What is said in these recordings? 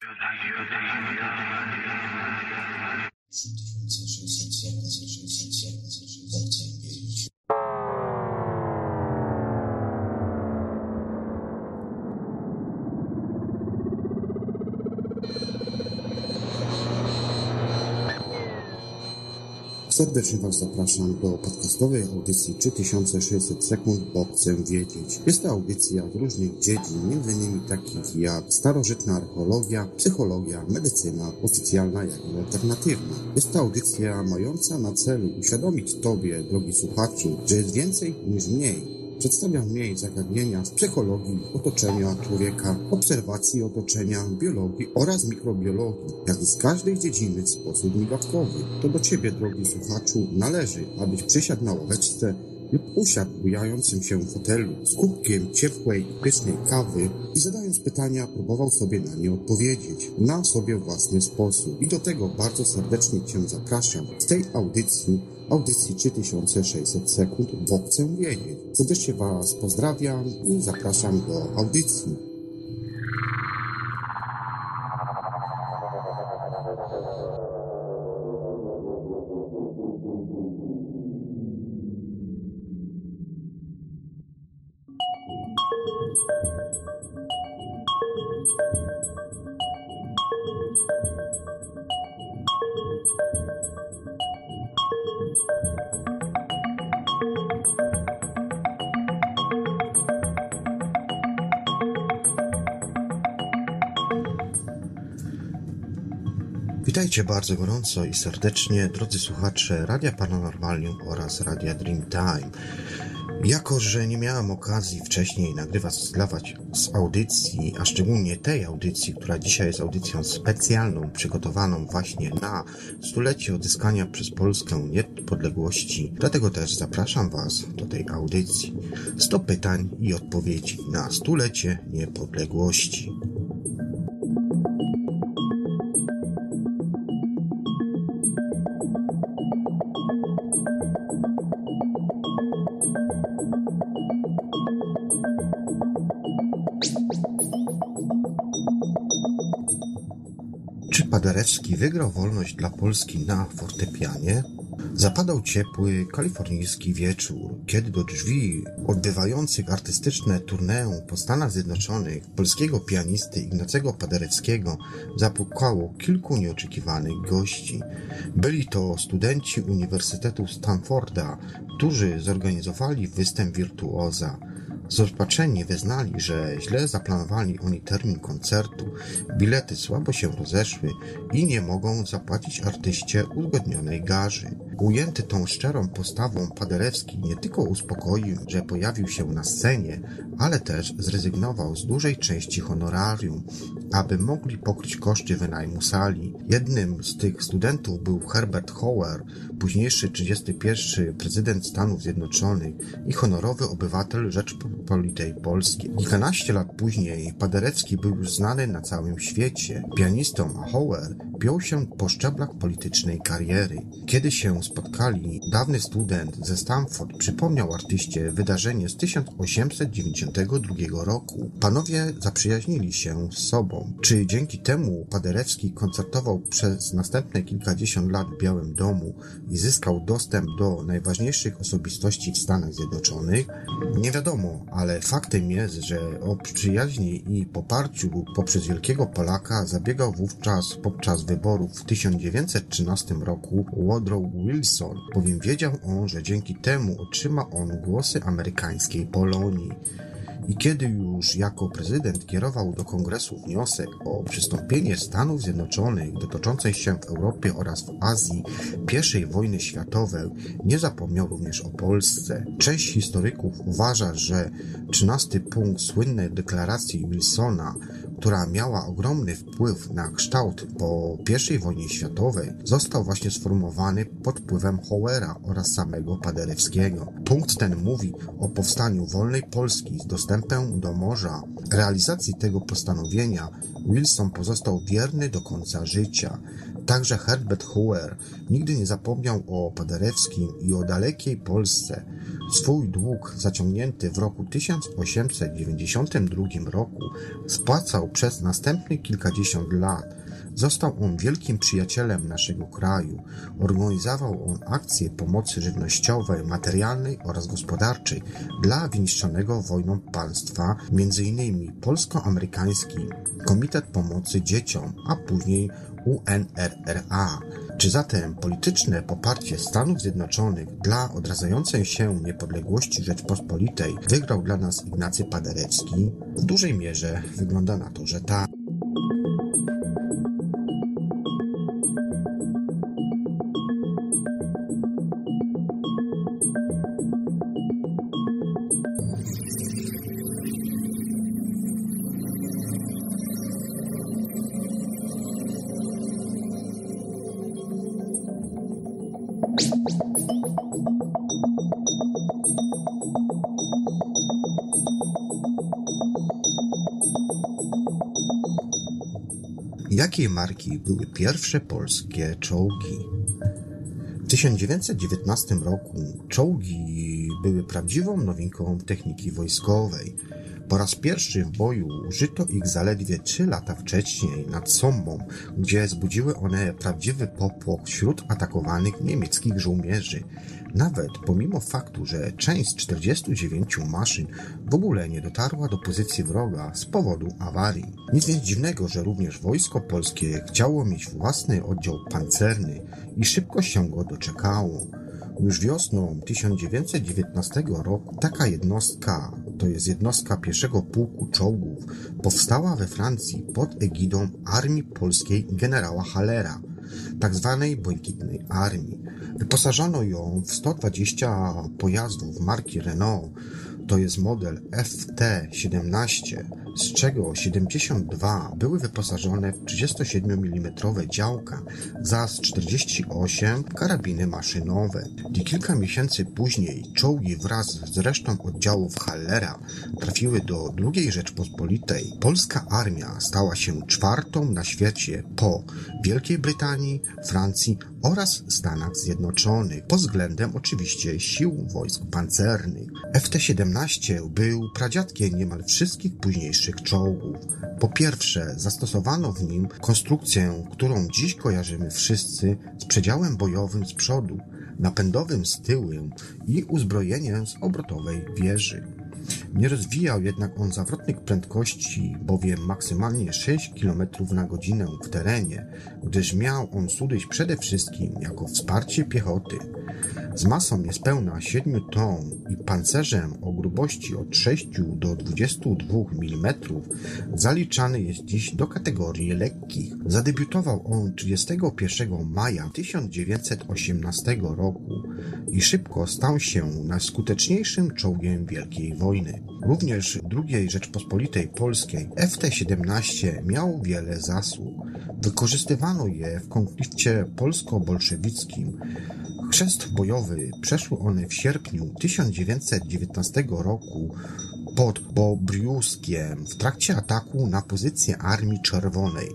在台湾的台湾人也喜欢用中文。Serdecznie Was zapraszam do podcastowej audycji 3600 sekund, bo chcę wiedzieć. Jest to audycja z różnych dziedzin, m.in. takich jak starożytna archeologia, psychologia, medycyna, oficjalna, jak i alternatywna. Jest to audycja mająca na celu uświadomić Tobie, drogi słuchaczu, że jest więcej niż mniej Przedstawia mniej zagadnienia z psychologii, otoczenia człowieka, obserwacji otoczenia, biologii oraz mikrobiologii, jak i z każdej dziedziny w sposób migawkowy. To do Ciebie, drogi słuchaczu, należy, abyś przysiadł na ławeczce lub usiadł bujającym się fotelu z kubkiem ciepłej i pysznej kawy i zadając pytania próbował sobie na nie odpowiedzieć na sobie własny sposób. I do tego bardzo serdecznie Cię zapraszam w tej audycji audycji 3600 sekund, bo chcę wiedzieć. Serdecznie Was pozdrawiam i zapraszam do audycji. Bardzo gorąco i serdecznie, drodzy słuchacze Radia Paranormalium oraz Radia Dreamtime. Jako, że nie miałem okazji wcześniej nagrywać dla z audycji, a szczególnie tej audycji, która dzisiaj jest audycją specjalną, przygotowaną właśnie na stulecie odzyskania przez Polskę niepodległości, dlatego też zapraszam Was do tej audycji. 100 pytań i odpowiedzi na stulecie niepodległości. Paderewski wygrał wolność dla Polski na fortepianie, zapadał ciepły, kalifornijski wieczór, kiedy do drzwi odbywających artystyczne tournée po Stanach Zjednoczonych polskiego pianisty Ignacego Paderewskiego zapukało kilku nieoczekiwanych gości. Byli to studenci Uniwersytetu Stanforda, którzy zorganizowali występ wirtuoza – Zrozpaczeni wyznali, że źle zaplanowali oni termin koncertu, bilety słabo się rozeszły i nie mogą zapłacić artyście uzgodnionej garzy. Ujęty tą szczerą postawą Paderewski nie tylko uspokoił, że pojawił się na scenie, ale też zrezygnował z dużej części honorarium, aby mogli pokryć koszty wynajmu sali. Jednym z tych studentów był Herbert Hoover, późniejszy 31 prezydent Stanów Zjednoczonych i honorowy obywatel Rzeczpospolitej Polskiej. Kilkanaście lat później Paderewski był już znany na całym świecie. Pianistą Hoover piął się po szczeblach politycznej kariery. Kiedy się spotkali, dawny student ze Stanford przypomniał artyście wydarzenie z 1892 roku. Panowie zaprzyjaźnili się z sobą. Czy dzięki temu Paderewski koncertował przez następne kilkadziesiąt lat w Białym Domu i zyskał dostęp do najważniejszych osobistości w Stanach Zjednoczonych? Nie wiadomo, ale faktem jest, że o przyjaźni i poparciu poprzez wielkiego Polaka zabiegał wówczas podczas wyborów w 1913 roku Woodrow Wilson, bowiem wiedział on, że dzięki temu otrzyma on głosy amerykańskiej Polonii. I kiedy już jako prezydent kierował do kongresu wniosek o przystąpienie Stanów Zjednoczonych do toczącej się w Europie oraz w Azji I wojny światowej, nie zapomniał również o Polsce. Część historyków uważa, że 13 punkt słynnej deklaracji Wilsona która miała ogromny wpływ na kształt po I wojnie światowej, został właśnie sformułowany pod wpływem Howera oraz samego Paderewskiego. Punkt ten mówi o powstaniu wolnej Polski z dostępem do morza. Realizacji tego postanowienia Wilson pozostał wierny do końca życia. Także Herbert Hoover nigdy nie zapomniał o Paderewskim i o dalekiej Polsce. Swój dług zaciągnięty w roku 1892 roku spłacał przez następnych kilkadziesiąt lat. Został on wielkim przyjacielem naszego kraju. Organizował on akcje pomocy żywnościowej, materialnej oraz gospodarczej dla wyniszczonego wojną państwa, m.in. polsko-amerykański Komitet Pomocy Dzieciom, a później UNRRA. Czy zatem polityczne poparcie Stanów Zjednoczonych dla odradzającej się niepodległości Rzeczpospolitej wygrał dla nas Ignacy Paderewski? W dużej mierze wygląda na to, że tak. Były pierwsze polskie czołgi? W 1919 roku czołgi były prawdziwą nowinką techniki wojskowej. Po raz pierwszy w boju użyto ich zaledwie trzy lata wcześniej nad Sommą, gdzie zbudziły one prawdziwy popłoch wśród atakowanych niemieckich żołnierzy. Nawet pomimo faktu, że część z 49 maszyn w ogóle nie dotarła do pozycji wroga z powodu awarii. Nic więc dziwnego, że również wojsko polskie chciało mieć własny oddział pancerny i szybko się go doczekało. Już wiosną 1919 roku taka jednostka, to jest jednostka pierwszego pułku czołgów, powstała we Francji pod egidą Armii Polskiej generała Hallera, tak zwanej Błękitnej Armii. Wyposażono ją w 120 pojazdów marki Renault, to jest model FT-17, z czego 72 były wyposażone w 37 mm działka, zaś 48 karabiny maszynowe. I kilka miesięcy później czołgi wraz z resztą oddziałów Hallera trafiły do II Rzeczpospolitej. Polska armia stała się czwartą na świecie po Wielkiej Brytanii, Francji oraz Stanach Zjednoczonych, pod względem oczywiście sił wojsk pancernych. FT-17 był pradziadkiem niemal wszystkich późniejszych czołgów. Po pierwsze, zastosowano w nim konstrukcję, którą dziś kojarzymy wszyscy z przedziałem bojowym z przodu, napędowym z tyłem i uzbrojeniem z obrotowej wieży. Nie rozwijał jednak on zawrotnych prędkości, bowiem maksymalnie 6 km na godzinę w terenie, gdyż miał on służyć przede wszystkim jako wsparcie piechoty. Z masą niespełna 7 ton i pancerzem o grubości od 6 do 22 mm zaliczany jest dziś do kategorii lekkich. Zadebiutował on 31 maja 1918 roku i szybko stał się najskuteczniejszym czołgiem Wielkiej Wojny. Również II Rzeczpospolitej Polskiej FT-17 miał wiele zasług. Wykorzystywano je w konflikcie polsko-bolszewickim. Chrzest bojowy przeszły one w sierpniu 1919 roku pod Bobriuskiem w trakcie ataku na pozycję Armii Czerwonej.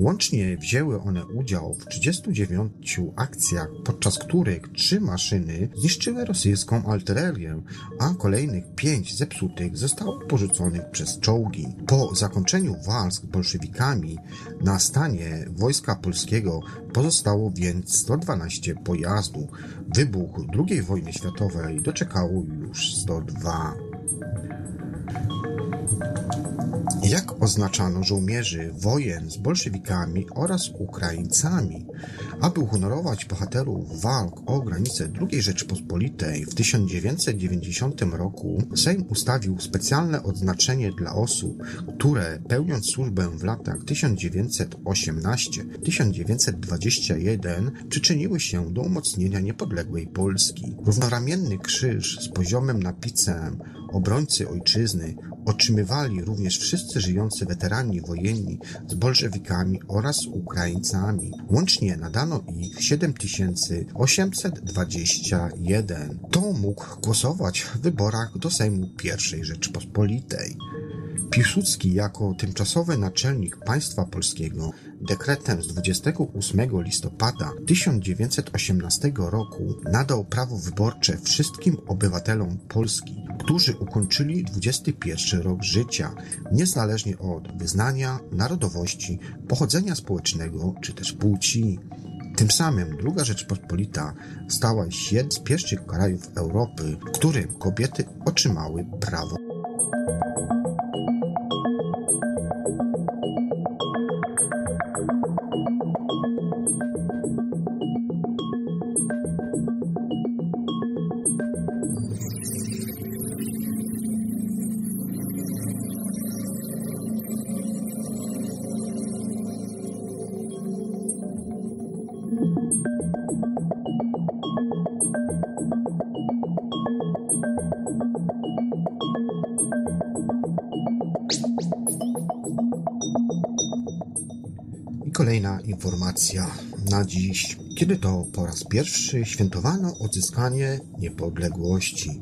Łącznie wzięły one udział w 39 akcjach, podczas których trzy maszyny zniszczyły rosyjską artylerię, a kolejnych pięć zepsutych zostało porzuconych przez czołgi. Po zakończeniu walk z bolszewikami na stanie wojska polskiego pozostało więc 112 pojazdów. Wybuch II wojny światowej doczekało już 102. Jak oznaczano żołnierzy wojen z bolszewikami oraz Ukraińcami? Aby uhonorować bohaterów walk o granice II Rzeczypospolitej w 1990 roku Sejm ustawił specjalne odznaczenie dla osób, które pełniąc służbę w latach 1918-1921 przyczyniły się do umocnienia niepodległej Polski. Równoramienny krzyż z poziomym napisem obrońcy ojczyzny otrzymywali również wszyscy żyjący weterani wojenni z bolszewikami oraz Ukraińcami. Łącznie nadano ich 7821. To mógł głosować w wyborach do Sejmu I Rzeczypospolitej. Piłsudski jako tymczasowy naczelnik państwa polskiego dekretem z 28 listopada 1918 roku nadał prawo wyborcze wszystkim obywatelom Polski, którzy ukończyli 21 rok życia, niezależnie od wyznania, narodowości, pochodzenia społecznego czy też płci. Tym samym II Rzeczpospolita stała się z pierwszych krajów Europy, w którym kobiety otrzymały prawo I kolejna informacja na dziś, kiedy to po raz pierwszy świętowano odzyskanie niepodległości.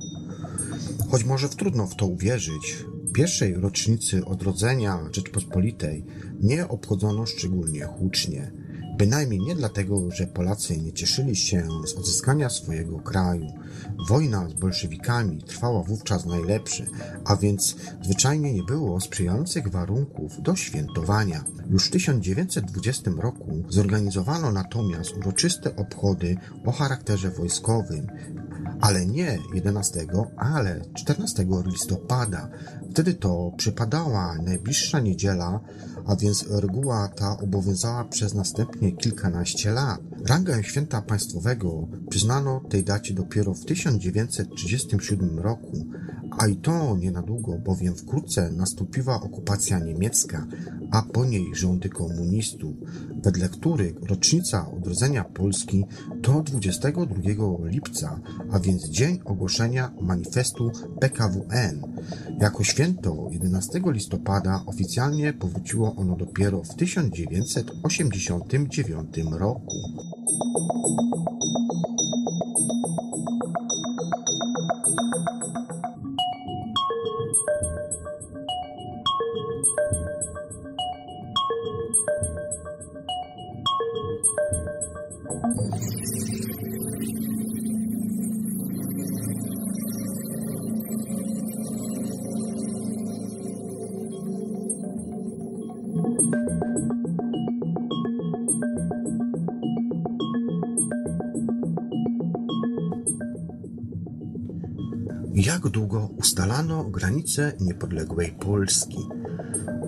Choć może trudno w to uwierzyć, pierwszej rocznicy odrodzenia Rzeczpospolitej nie obchodzono szczególnie hucznie. Bynajmniej nie dlatego, że Polacy nie cieszyli się z odzyskania swojego kraju. Wojna z bolszewikami trwała wówczas najlepsze, a więc zwyczajnie nie było sprzyjających warunków do świętowania. Już w 1920 roku zorganizowano natomiast uroczyste obchody o charakterze wojskowym, ale nie 11, ale 14 listopada. Wtedy to przypadała najbliższa niedziela, a więc reguła ta obowiązała przez następnie kilkanaście lat. Rangę święta państwowego przyznano tej dacie dopiero w 1937 roku, a i to nie na długo, bowiem wkrótce nastąpiła okupacja niemiecka, a po niej rządy komunistów, wedle których rocznica odrodzenia Polski to 22 lipca, a więc dzień ogłoszenia manifestu PKWN. Jako święto 11 listopada oficjalnie powróciło ono dopiero w 1989 roku. Granice niepodległej Polski?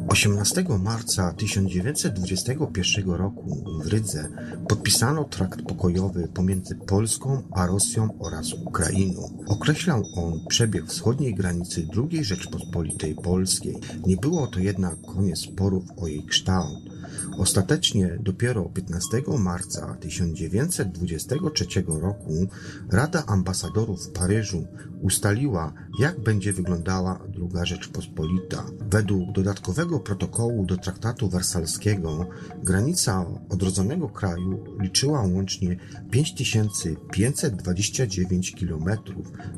18 marca 1921 roku w Rydze podpisano trakt pokojowy pomiędzy Polską a Rosją oraz Ukrainą. Określał on przebieg wschodniej granicy II Rzeczpospolitej Polskiej. Nie było to jednak koniec sporów o jej kształt. Ostatecznie dopiero 15 marca 1923 roku Rada Ambasadorów w Paryżu ustaliła, jak będzie wyglądała II Rzeczpospolita. Według dodatkowego protokołu do traktatu wersalskiego granica odrodzonego kraju liczyła łącznie 5529 km,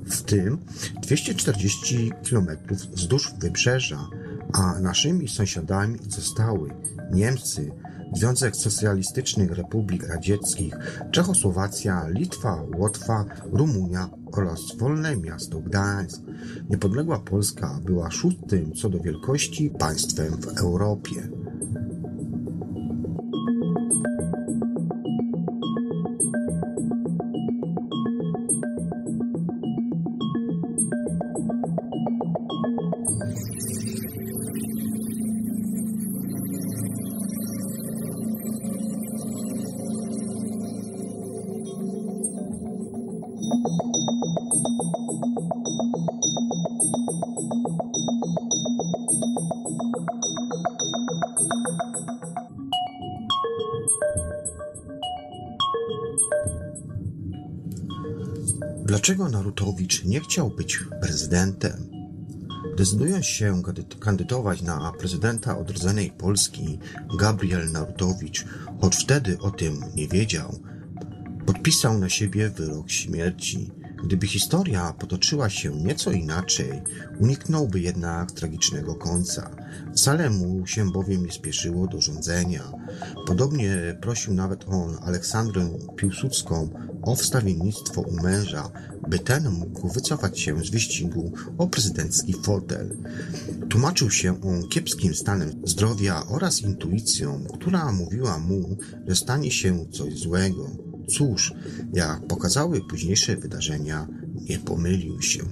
w tym 240 km wzdłuż wybrzeża, a naszymi sąsiadami zostały Niemcy, Związek Socjalistycznych Republik Radzieckich, Czechosłowacja, Litwa, Łotwa, Rumunia oraz wolne miasto Gdańsk. Niepodległa Polska była szóstym co do wielkości państwem w Europie. Dlaczego Narutowicz nie chciał być prezydentem? Decydując się kandydować na prezydenta odrodzonej Polski, Gabriel Narutowicz, choć wtedy o tym nie wiedział, podpisał na siebie wyrok śmierci. Gdyby historia potoczyła się nieco inaczej, uniknąłby jednak tragicznego końca. Wcale mu się bowiem nie spieszyło do rządzenia. Podobnie prosił nawet on Aleksandrę Piłsudską o wstawiennictwo u męża, by ten mógł wycofać się z wyścigu o prezydencki fotel. Tłumaczył się on kiepskim stanem zdrowia oraz intuicją, która mówiła mu, że stanie się coś złego. Cóż, jak pokazały późniejsze wydarzenia, nie pomylił się.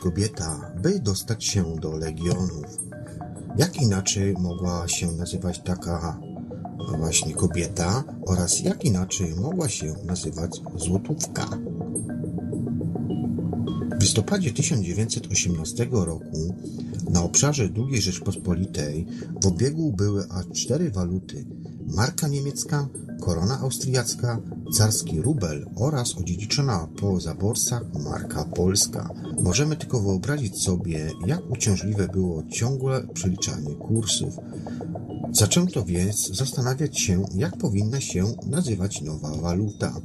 Kobieta, by dostać się do legionów? Jak inaczej mogła się nazywać taka właśnie kobieta oraz jak inaczej mogła się nazywać złotówka? W listopadzie 1918 roku na obszarze II Rzeczpospolitej w obiegu były aż cztery waluty: marka niemiecka, korona austriacka, carski rubel oraz odziedziczona po zaborcach marka polska. Możemy tylko wyobrazić sobie, jak uciążliwe było ciągłe przeliczanie kursów. Zaczęto więc zastanawiać się, jak powinna się nazywać nowa waluta.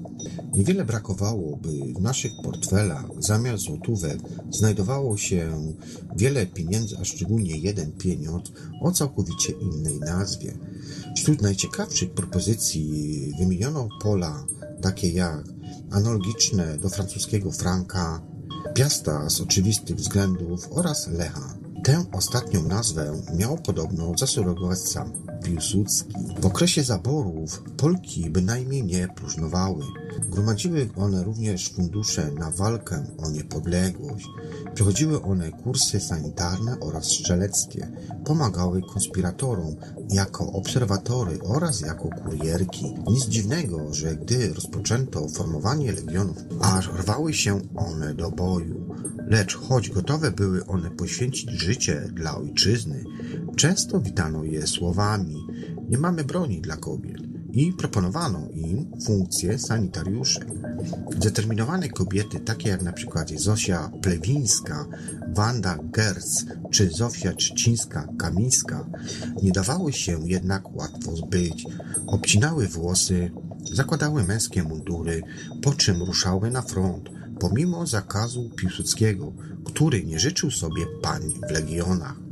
Niewiele brakowało, by w naszych portfelach zamiast złotówek znajdowało się wiele pieniędzy, a szczególnie jeden pieniądz o całkowicie innej nazwie. Wśród najciekawszych propozycji wymieniono pola takie jak analogiczne do francuskiego franka, piasta z oczywistych względów oraz lecha. Tę ostatnią nazwę miał podobno zasugerować sam Piłsudski. W okresie zaborów Polki bynajmniej nie próżnowały. Gromadziły one również fundusze na walkę o niepodległość. Przechodziły one kursy sanitarne oraz strzeleckie. Pomagały konspiratorom jako obserwatory oraz jako kurierki. Nic dziwnego, że gdy rozpoczęto formowanie legionów, aż rwały się one do boju. Lecz choć gotowe były one poświęcić życie dla ojczyzny, często witano je słowami nie mamy broni dla kobiet i proponowano im funkcję sanitariuszek. Zdeterminowane kobiety, takie jak na przykład Zosia Plewińska, Wanda Gerz czy Zofia Trzcińska-Kamińska, nie dawały się jednak łatwo zbyć. Obcinały włosy, zakładały męskie mundury, po czym ruszały na front, pomimo zakazu Piłsudskiego, który nie życzył sobie pań w legionach.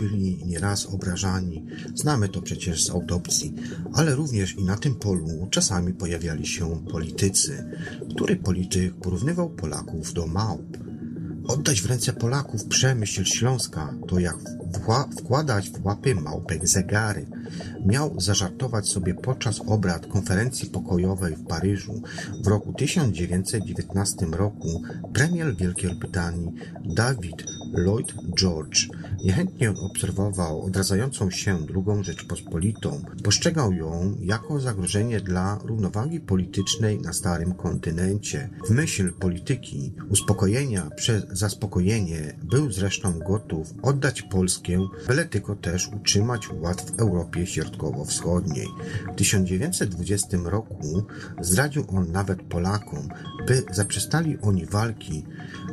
Byli nieraz obrażani. Znamy to przecież z autopsji, ale również i na tym polu czasami pojawiali się politycy. Który polityk porównywał Polaków do małp? Oddać w ręce Polaków przemyśl Śląska to jak wkładać w łapy małpek zegary. Miał zażartować sobie podczas obrad konferencji pokojowej w Paryżu w roku 1919 roku premier Wielkiej Brytanii David Lloyd George. Niechętnie obserwował odradzającą się drugą Rzeczpospolitą. Postrzegał ją jako zagrożenie dla równowagi politycznej na starym kontynencie. W myśl polityki uspokojenia przez zaspokojenie był zresztą gotów oddać Polskę, byle tylko też utrzymać ład w Europie Środkowo-Wschodniej. W 1920 roku zdradził on nawet Polakom, by zaprzestali oni walki,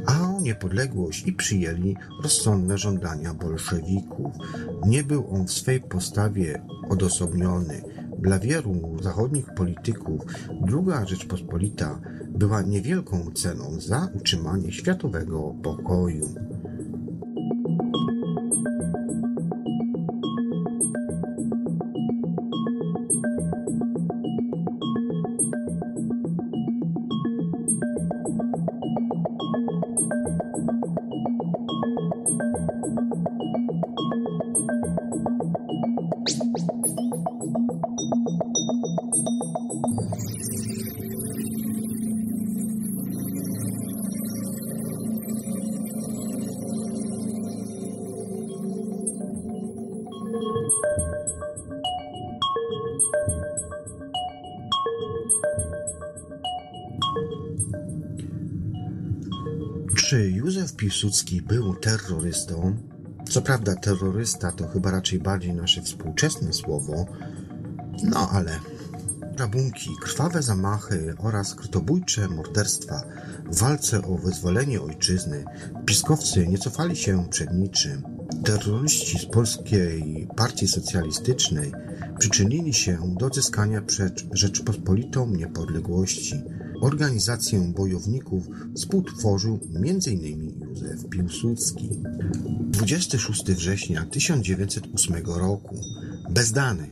a o niepodległość i przyjęli rozsądne żądania bolszewików. Nie był on w swej postawie odosobniony. Dla wielu zachodnich polityków druga Rzeczpospolita była niewielką ceną za utrzymanie światowego pokoju. Piłsudski był terrorystą? Co prawda, terrorysta to chyba raczej bardziej nasze współczesne słowo, no ale rabunki, krwawe zamachy oraz krytobójcze morderstwa w walce o wyzwolenie ojczyzny, piskowcy nie cofali się przed niczym. Terroryści z Polskiej Partii Socjalistycznej przyczynili się do odzyskania przed Rzeczpospolitą niepodległości. Organizację bojowników współtworzył m.in. Józef Piłsudski. 26 września 1908 roku. Bezdany.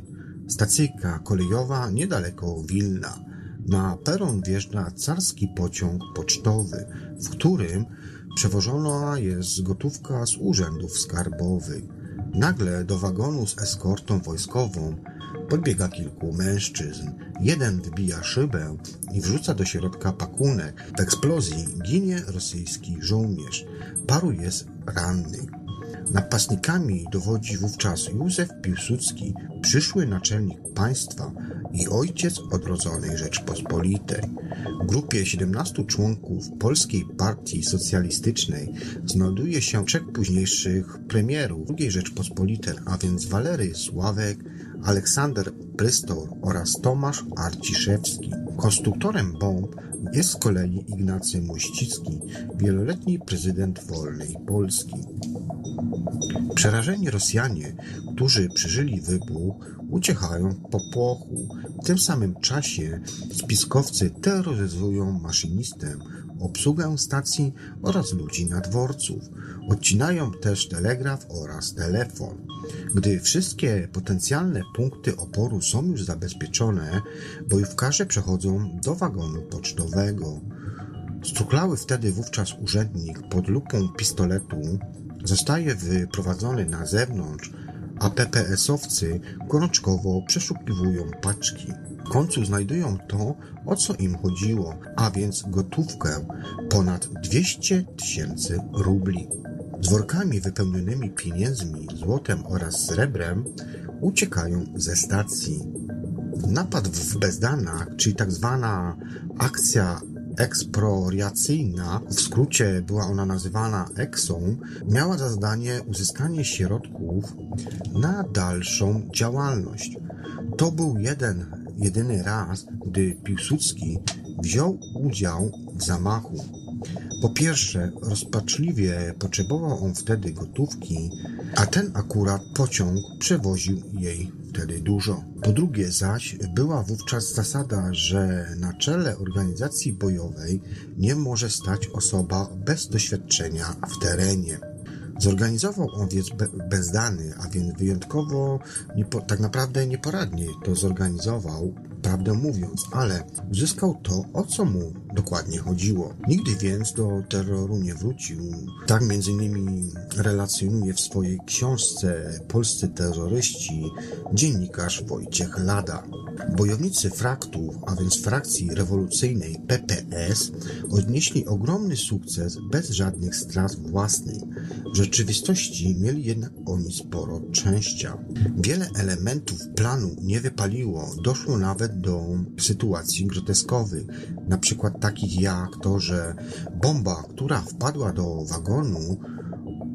Stacyjka kolejowa niedaleko Wilna. Na peron wjeżdża carski pociąg pocztowy, w którym przewożona jest gotówka z urzędów skarbowych. Nagle do wagonu z eskortą wojskową podbiega kilku mężczyzn. Jeden wybija szybę i wrzuca do środka pakunek. W eksplozji ginie rosyjski żołnierz. Paru jest rannych. Napastnikami dowodzi wówczas Józef Piłsudski, przyszły naczelnik państwa i ojciec odrodzonej Rzeczpospolitej. Grupie 17 członków Polskiej Partii Socjalistycznej znajduje się trzech późniejszych premierów II Rzeczpospolitej, a więc Walery Sławek, Aleksander Prystor oraz Tomasz Arciszewski. Konstruktorem bomb jest z kolei Ignacy Mościcki, wieloletni prezydent wolnej Polski. Przerażeni Rosjanie, którzy przeżyli wybuch, uciekają w popłochu. W tym samym czasie spiskowcy terroryzują maszynistę, obsługę stacji oraz ludzi na dworców. Odcinają też telegraf oraz telefon. Gdy wszystkie potencjalne punkty oporu są już zabezpieczone, bojówkarze przechodzą do wagonu pocztowego. Struklały wtedy wówczas urzędnik pod lupą pistoletu zostaje wyprowadzony na zewnątrz, a PPS-owcy gorączkowo przeszukiwują paczki. W końcu znajdują to, o co im chodziło, a więc gotówkę ponad 200 tysięcy rubli. Z workami wypełnionymi pieniędzmi, złotem oraz srebrem uciekają ze stacji. Napad w Bezdanach, czyli tak zwana akcja ekspropriacyjna, w skrócie była ona nazywana EXą, miała za zadanie uzyskanie środków na dalszą działalność. To był jeden, jedyny raz, gdy Piłsudski wziął udział w zamachu. Po pierwsze, rozpaczliwie potrzebował on wtedy gotówki, a ten akurat pociąg przewoził jej wtedy dużo. Po drugie zaś była wówczas zasada, że na czele organizacji bojowej nie może stać osoba bez doświadczenia w terenie. Zorganizował on więc be bezdany, a więc wyjątkowo tak naprawdę nieporadnie to zorganizował, prawdę mówiąc, ale uzyskał to, o co mu dokładnie chodziło. Nigdy więc do terroru nie wrócił. Tak między innymi relacjonuje w swojej książce Polscy terroryści dziennikarz Wojciech Lada. Bojownicy fraktów, a więc frakcji rewolucyjnej PPS, odnieśli ogromny sukces bez żadnych strat własnych. W rzeczywistości mieli jednak oni sporo szczęścia. Wiele elementów planu nie wypaliło, doszło nawet do sytuacji groteskowych, na przykład takich jak to, że bomba, która wpadła do wagonu,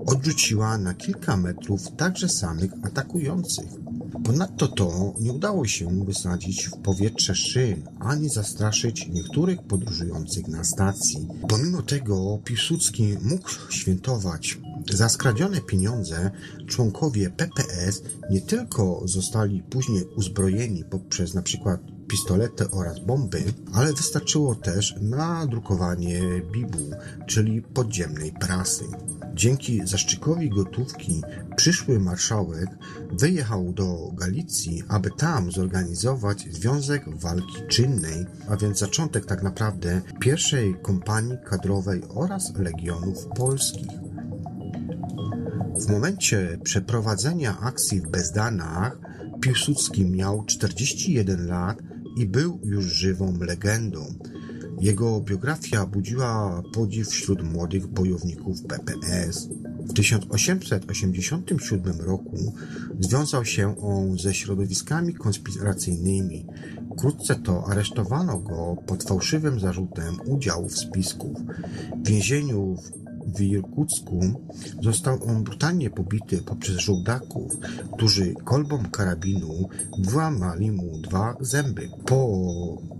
odrzuciła na kilka metrów także samych atakujących. Ponadto to nie udało się wysadzić w powietrze szyn, ani zastraszyć niektórych podróżujących na stacji. Pomimo tego Piłsudski mógł świętować. Za skradzione pieniądze członkowie PPS nie tylko zostali później uzbrojeni poprzez przykład pistolety oraz bomby, ale wystarczyło też na drukowanie bibu, czyli podziemnej prasy. Dzięki zaszczykowi gotówki przyszły marszałek wyjechał do Galicji, aby tam zorganizować Związek Walki Czynnej, a więc zaczątek tak naprawdę pierwszej kompanii kadrowej oraz legionów polskich. W momencie przeprowadzenia akcji w Bezdanach Piłsudski miał 41 lat i był już żywą legendą. Jego biografia budziła podziw wśród młodych bojowników PPS. W 1887 roku związał się on ze środowiskami konspiracyjnymi. Wkrótce to aresztowano go pod fałszywym zarzutem udziału w spisku. W więzieniu w w Irkucku został on brutalnie pobity poprzez żołdaków, którzy kolbą karabinu wyłamali mu dwa zęby. Po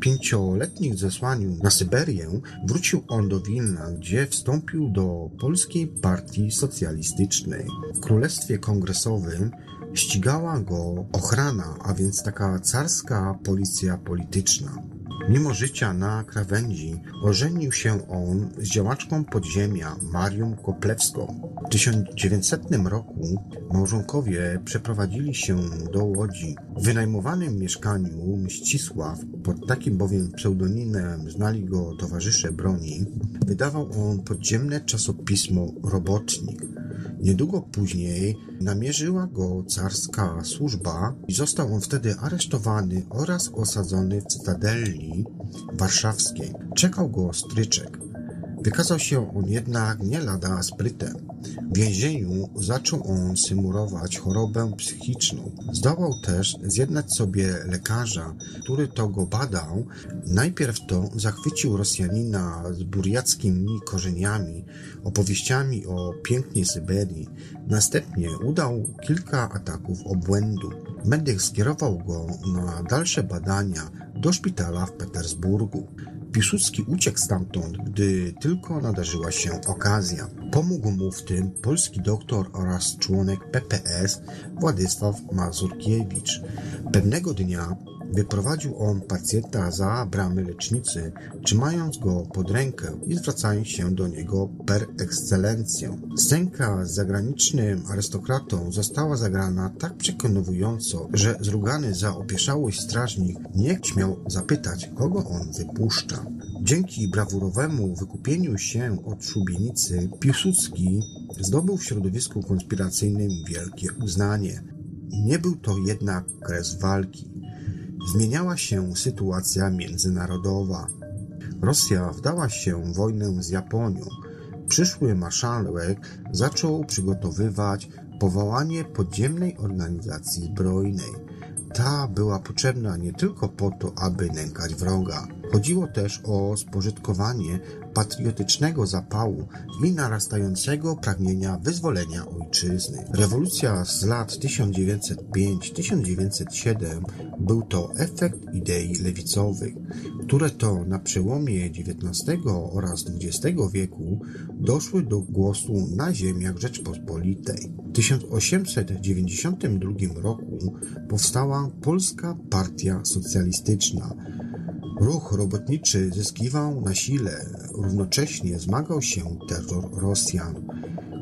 pięcioletnim zesłaniu na Syberię wrócił on do Wilna, gdzie wstąpił do Polskiej Partii Socjalistycznej. W Królestwie Kongresowym ścigała go ochrana, a więc taka carska policja polityczna. Mimo życia na krawędzi ożenił się on z działaczką podziemia Marią Koplewską. W 1900 roku małżonkowie przeprowadzili się do Łodzi. W wynajmowanym mieszkaniu Mścisław, pod takim bowiem pseudonimem znali go towarzysze broni, wydawał on podziemne czasopismo Robotnik. Niedługo później namierzyła go carska służba i został on wtedy aresztowany oraz osadzony w cytadelli warszawskiej. Czekał go stryczek. Wykazał się on jednak nie lada sprytem. W więzieniu zaczął on symulować chorobę psychiczną. Zdołał też zjednać sobie lekarza, który to go badał. Najpierw to zachwycił Rosjanina z burjackimi korzeniami, opowieściami o pięknej Syberii. Następnie udał kilka ataków obłędu. Medyk skierował go na dalsze badania do szpitala w Petersburgu. Piłsudski uciekł stamtąd, gdy tylko nadarzyła się okazja. Pomógł mu w tym polski doktor oraz członek PPS Władysław Mazurkiewicz. Pewnego dnia Wyprowadził on pacjenta za bramy lecznicy, trzymając go pod rękę i zwracając się do niego per excellencją. Scenka z zagranicznym arystokratą została zagrana tak przekonująco, że zrugany za opieszałość strażnik nie śmiał zapytać, kogo on wypuszcza. Dzięki brawurowemu wykupieniu się od szubienicy, Piłsudski zdobył w środowisku konspiracyjnym wielkie uznanie. Nie był to jednak kres walki. Zmieniała się sytuacja międzynarodowa. Rosja wdała się w wojnę z Japonią. Przyszły marszałek zaczął przygotowywać powołanie podziemnej organizacji zbrojnej. Ta była potrzebna nie tylko po to, aby nękać wroga. Chodziło też o spożytkowanie patriotycznego zapału i narastającego pragnienia wyzwolenia ojczyzny. Rewolucja z lat 1905-1907 był to efekt idei lewicowych, które to na przełomie XIX oraz XX wieku doszły do głosu na ziemiach Rzeczpospolitej. W 1892 roku powstała Polska Partia Socjalistyczna, Ruch robotniczy zyskiwał na sile, równocześnie zmagał się terror Rosjan.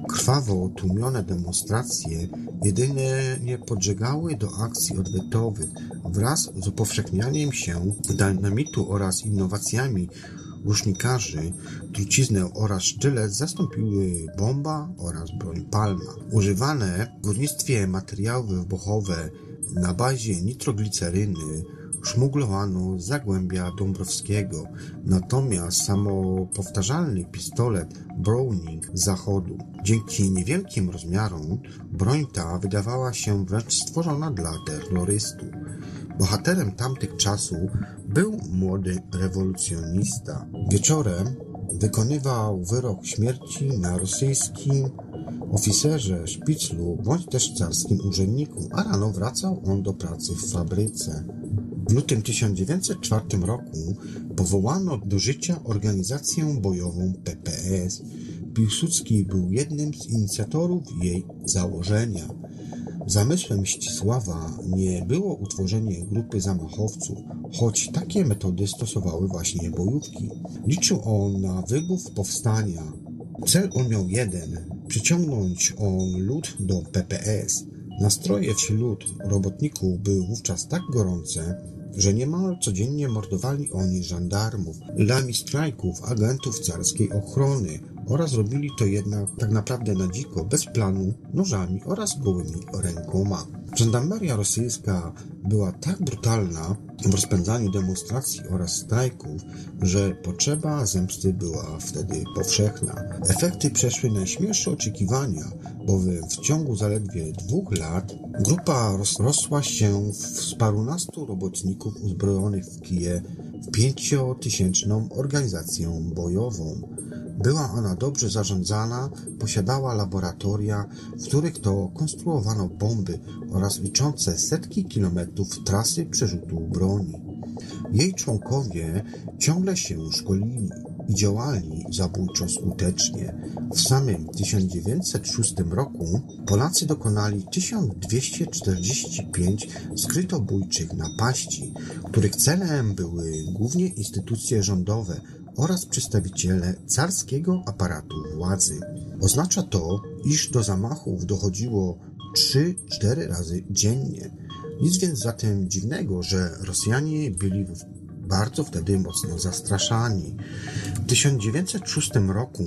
Krwawo tłumione demonstracje jedynie nie podżegały do akcji odwetowych. Wraz z upowszechnianiem się dynamitu oraz innowacjami rusznikarzy, truciznę oraz sztylet zastąpiły bomba oraz broń palma. Używane w górnictwie materiały wybuchowe na bazie nitrogliceryny szmuglowano z Zagłębia Dąbrowskiego, natomiast samopowtarzalny pistolet Browning z zachodu. Dzięki niewielkim rozmiarom broń ta wydawała się wręcz stworzona dla terrorystów. Bohaterem tamtych czasów był młody rewolucjonista. Wieczorem wykonywał wyrok śmierci na rosyjskim oficerze, szpiclu bądź też carskim urzędniku, a rano wracał on do pracy w fabryce. W lutym 1904 roku powołano do życia organizację bojową PPS. Piłsudski był jednym z inicjatorów jej założenia. Zamysłem Ścisława nie było utworzenie grupy zamachowców, choć takie metody stosowały właśnie bojówki. Liczył on na wybuch powstania. Cel on miał jeden przyciągnąć on lud do PPS. Nastroje wśród robotników były wówczas tak gorące, że niemal codziennie mordowali oni żandarmów, lami strajków, agentów carskiej ochrony oraz robili to jednak tak naprawdę na dziko, bez planu, nożami oraz gołymi rękoma. Żandarmeria rosyjska była tak brutalna w rozpędzaniu demonstracji oraz strajków, że potrzeba zemsty była wtedy powszechna. Efekty przeszły najśmielsze oczekiwania, bowiem w ciągu zaledwie dwóch lat grupa rozrosła się z parunastu robotników uzbrojonych w kije w pięciotysięczną organizację bojową. Była ona dobrze zarządzana, posiadała laboratoria, w których to konstruowano bomby oraz liczące setki kilometrów trasy przerzutu broni. Jej członkowie ciągle się szkolili i działali zabójczo skutecznie. W samym 1906 roku Polacy dokonali 1245 skrytobójczych napaści, których celem były głównie instytucje rządowe, oraz przedstawiciele carskiego aparatu władzy. Oznacza to, iż do zamachów dochodziło 3-4 razy dziennie. Nic więc zatem dziwnego, że Rosjanie byli bardzo wtedy mocno zastraszani. W 1906 roku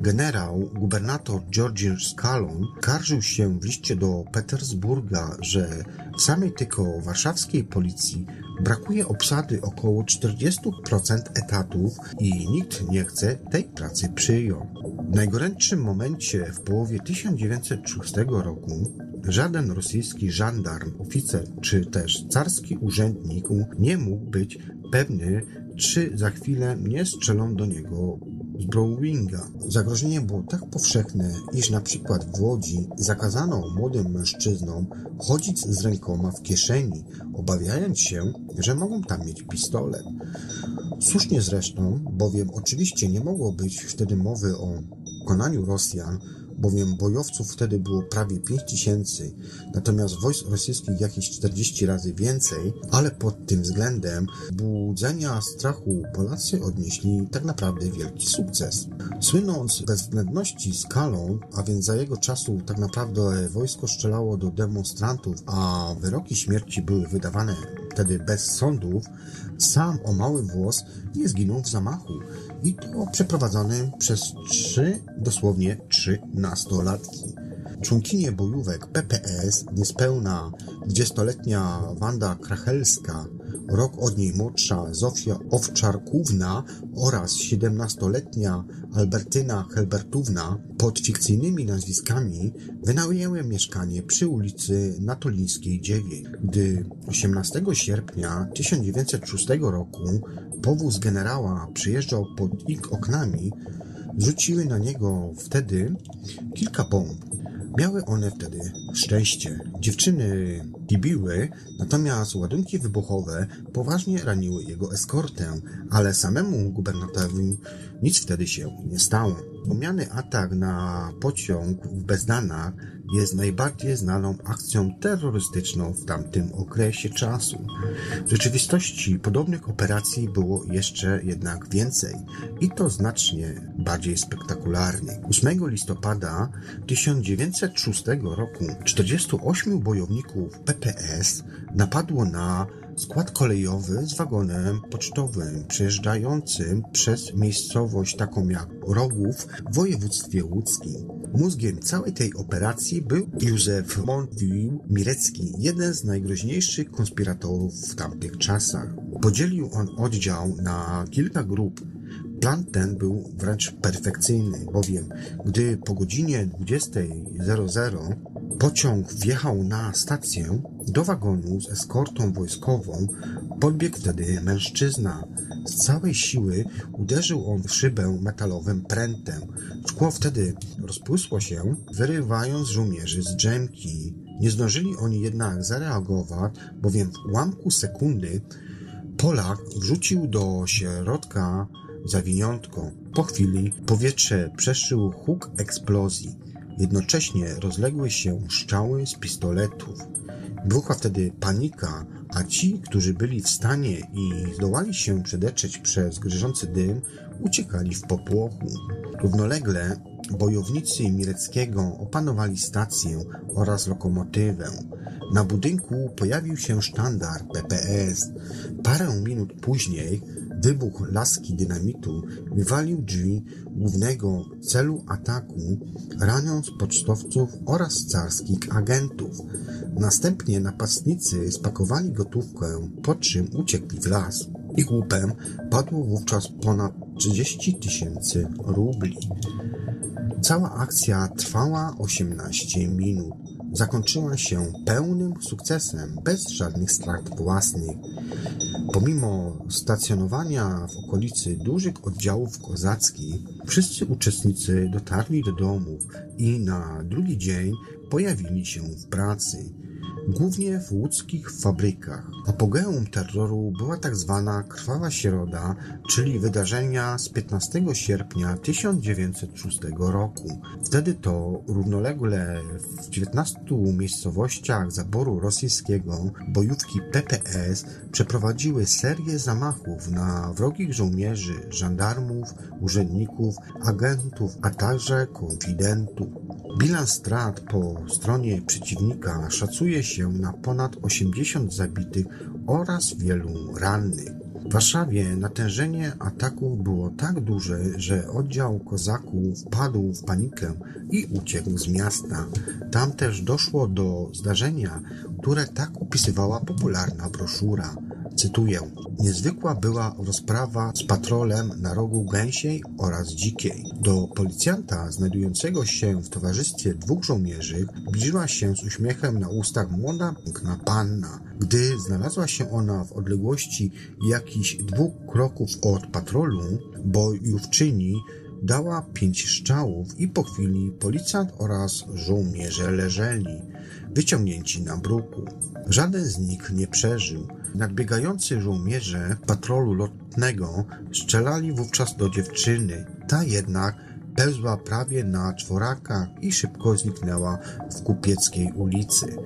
generał gubernator Georgi Skalon karżył się w liście do Petersburga, że w samej tylko warszawskiej policji brakuje obsady około 40% etatów i nikt nie chce tej pracy przyjąć. W najgorętszym momencie w połowie 1906 roku żaden rosyjski żandarm, oficer czy też carski urzędnik nie mógł być pewny, czy za chwilę nie strzelą do niego z Browinga. Zagrożenie było tak powszechne, iż na przykład w Łodzi zakazano młodym mężczyznom chodzić z rękoma w kieszeni, obawiając się, że mogą tam mieć pistolet. Słusznie zresztą, bowiem oczywiście nie mogło być wtedy mowy o konaniu Rosjan, bowiem bojowców wtedy było prawie 5 tysięcy, natomiast wojsk rosyjskich jakieś 40 razy więcej, ale pod tym względem budzenia strachu Polacy odnieśli tak naprawdę wielki sukces. Słynąc bezwzględności skalą, a więc za jego czasu tak naprawdę wojsko strzelało do demonstrantów, a wyroki śmierci były wydawane wtedy bez sądów, sam o mały włos nie zginął w zamachu i to przeprowadzonym przez trzy, dosłownie trzy nastolatki. Członkinie bojówek PPS, niespełna 20-letnia Wanda Krachelska, rok od niej młodsza Zofia Owczarkówna oraz 17-letnia Albertyna Helbertówna pod fikcyjnymi nazwiskami wynajęły mieszkanie przy ulicy Natolińskiej 9. Gdy 18 sierpnia 1906 roku powóz generała przyjeżdżał pod ich oknami, rzuciły na niego wtedy kilka bomb. Miały one wtedy szczęście. Dziewczyny kibiły, natomiast ładunki wybuchowe poważnie raniły jego eskortę, ale samemu gubernatorowi nic wtedy się nie stało. Wspomniany atak na pociąg w Bezdanach jest najbardziej znaną akcją terrorystyczną w tamtym okresie czasu. W rzeczywistości podobnych operacji było jeszcze jednak więcej i to znacznie bardziej spektakularnych. 8 listopada 1906 roku 48 bojowników PPS napadło na skład kolejowy z wagonem pocztowym przejeżdżającym przez miejscowość taką jak Rogów w województwie łódzkim. Mózgiem całej tej operacji był Józef Montville Mirecki, jeden z najgroźniejszych konspiratorów w tamtych czasach. Podzielił on oddział na kilka grup. Plan ten był wręcz perfekcyjny, bowiem gdy po godzinie 20.00 pociąg wjechał na stację, do wagonu z eskortą wojskową Podbiegł wtedy mężczyzna. Z całej siły uderzył on w szybę metalowym prętem. Szkło wtedy rozpłysło się, wyrywając żołnierzy z drzemki. Nie zdążyli oni jednak zareagować, bowiem w ułamku sekundy Polak wrzucił do środka zawiniątko. Po chwili powietrze przeszył huk eksplozji. Jednocześnie rozległy się strzały z pistoletów. Wybuchła wtedy panika, a ci, którzy byli w stanie i zdołali się przedetrzeć przez gryzący dym, uciekali w popłochu. Równolegle bojownicy Mireckiego opanowali stację oraz lokomotywę. Na budynku pojawił się sztandar PPS. Parę minut później wybuch laski dynamitu wywalił drzwi głównego celu ataku, raniąc pocztowców oraz carskich agentów. Następnie napastnicy spakowali gotówkę, po czym uciekli w las. Ich łupem padło wówczas ponad 30 tysięcy rubli. Cała akcja trwała 18 minut. Zakończyła się pełnym sukcesem, bez żadnych strat własnych. Pomimo stacjonowania w okolicy dużych oddziałów kozackich, wszyscy uczestnicy dotarli do domów i na drugi dzień pojawili się w pracy głównie w łódzkich fabrykach. Apogeum terroru była tak zwana Krwawa Środa, czyli wydarzenia z 15 sierpnia 1906 roku. Wtedy to równolegle w 19 miejscowościach zaboru rosyjskiego bojówki PPS przeprowadziły serię zamachów na wrogich żołnierzy, żandarmów, urzędników, agentów, a także konfidentów. Bilans strat po stronie przeciwnika szacuje się na ponad 80 zabitych oraz wielu rannych. W Warszawie natężenie ataków było tak duże, że oddział kozaków wpadł w panikę i uciekł z miasta. Tam też doszło do zdarzenia, które tak opisywała popularna broszura. Cytuję. Niezwykła była rozprawa z patrolem na rogu gęsiej oraz dzikiej. Do policjanta znajdującego się w towarzystwie dwóch żołnierzy zbliżyła się z uśmiechem na ustach młoda, piękna panna. Gdy znalazła się ona w odległości jakichś dwóch kroków od patrolu, bojówczyni dała pięć strzałów i po chwili policjant oraz żołnierze leżeli, wyciągnięci na bruku. Żaden z nich nie przeżył. Nadbiegający żołnierze patrolu lotnego strzelali wówczas do dziewczyny. Ta jednak pełzła prawie na czworakach i szybko zniknęła w kupieckiej ulicy.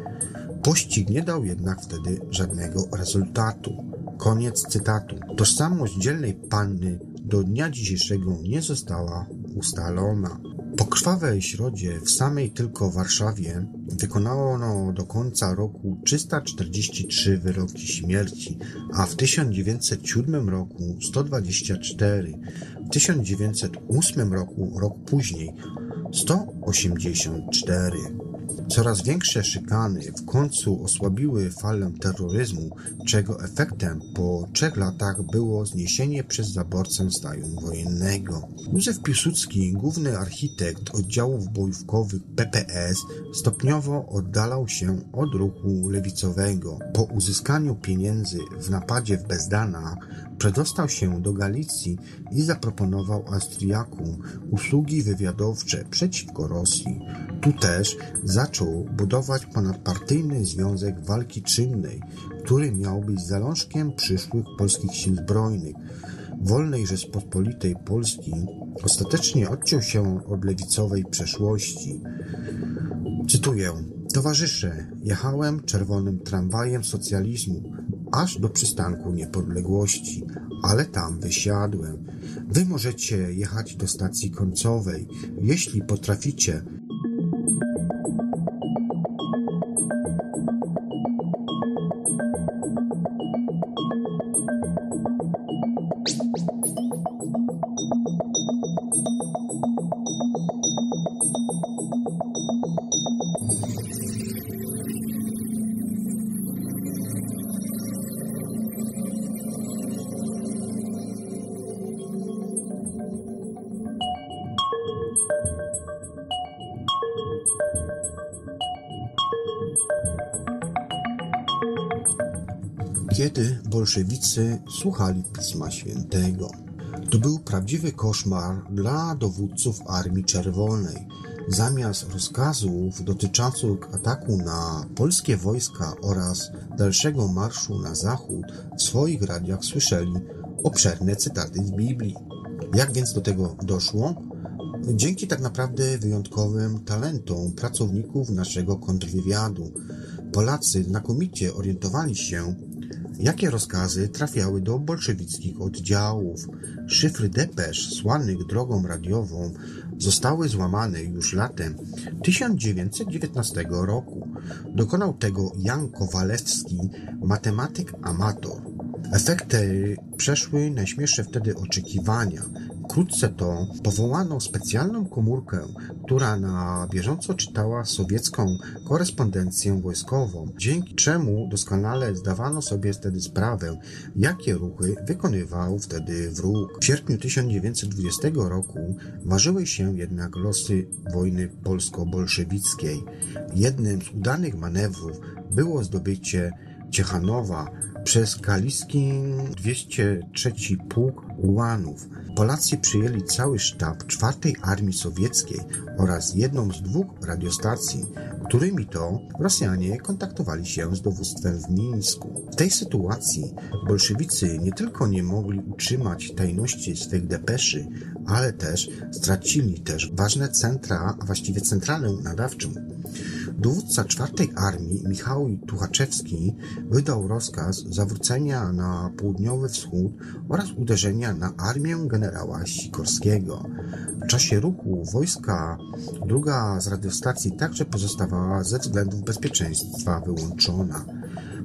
Pościg nie dał jednak wtedy żadnego rezultatu. Koniec cytatu. Tożsamość dzielnej panny do dnia dzisiejszego nie została ustalona. Po krwawej środzie w samej tylko Warszawie wykonano do końca roku 343 wyroki śmierci, a w 1907 roku 124, w 1908 roku, rok później, 184. Coraz większe szykany w końcu osłabiły falę terroryzmu, czego efektem po trzech latach było zniesienie przez zaborcę stanu wojennego. Józef Piłsudski, główny architekt oddziałów bojówkowych PPS, stopniowo oddalał się od ruchu lewicowego. Po uzyskaniu pieniędzy w napadzie w Bezdanach Przedostał się do Galicji i zaproponował Austriakom usługi wywiadowcze przeciwko Rosji. Tu też zaczął budować ponadpartyjny Związek Walki Czynnej, który miał być zalążkiem przyszłych polskich sił zbrojnych. Wolnej Rzeczpospolitej Polski ostatecznie odciął się od lewicowej przeszłości. Cytuję. Towarzysze, jechałem czerwonym tramwajem socjalizmu, aż do przystanku niepodległości, ale tam wysiadłem. Wy możecie jechać do stacji końcowej, jeśli potraficie. Bolszewicy słuchali Pisma Świętego. To był prawdziwy koszmar dla dowódców Armii Czerwonej. Zamiast rozkazów dotyczących ataku na polskie wojska oraz dalszego marszu na zachód, w swoich radiach słyszeli obszerne cytaty z Biblii. Jak więc do tego doszło? Dzięki tak naprawdę wyjątkowym talentom pracowników naszego kontrwywiadu. Polacy znakomicie orientowali się, jakie rozkazy trafiały do bolszewickich oddziałów. Szyfry depesz słanych drogą radiową zostały złamane już latem 1919 roku. Dokonał tego Jan Kowalewski, matematyk amator. Efekty przeszły najśmielsze wtedy oczekiwania. Wkrótce to powołano specjalną komórkę, która na bieżąco czytała sowiecką korespondencję wojskową, dzięki czemu doskonale zdawano sobie wtedy sprawę, jakie ruchy wykonywał wtedy wróg. W sierpniu 1920 roku ważyły się jednak losy wojny polsko-bolszewickiej. Jednym z udanych manewrów było zdobycie Ciechanowa, przez kaliski 203 Pułk Ułanów. Polacy przyjęli cały sztab czwartej Armii Sowieckiej oraz jedną z dwóch radiostacji, którymi to Rosjanie kontaktowali się z dowództwem w Mińsku. W tej sytuacji bolszewicy nie tylko nie mogli utrzymać tajności swych depeszy, ale też stracili też ważne centra, a właściwie centralę nadawczą. Dowódca czwartej armii Michał Tuchaczewski wydał rozkaz zawrócenia na południowy wschód oraz uderzenia na armię generała Sikorskiego. W czasie ruchu wojska druga z radiostacji także pozostawała ze względów bezpieczeństwa wyłączona.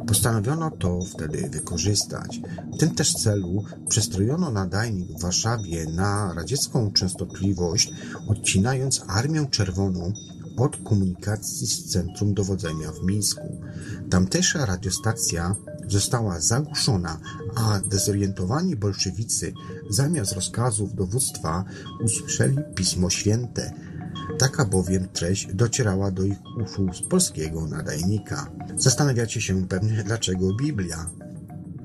Postanowiono to wtedy wykorzystać. W tym też celu przestrojono nadajnik w Warszawie na radziecką częstotliwość, odcinając Armię Czerwoną od komunikacji z centrum dowodzenia w Mińsku. Tamtejsza radiostacja została zagłuszona, a dezorientowani bolszewicy zamiast rozkazów dowództwa usłyszeli Pismo Święte. Taka bowiem treść docierała do ich uszu z polskiego nadajnika. Zastanawiacie się pewnie, dlaczego Biblia?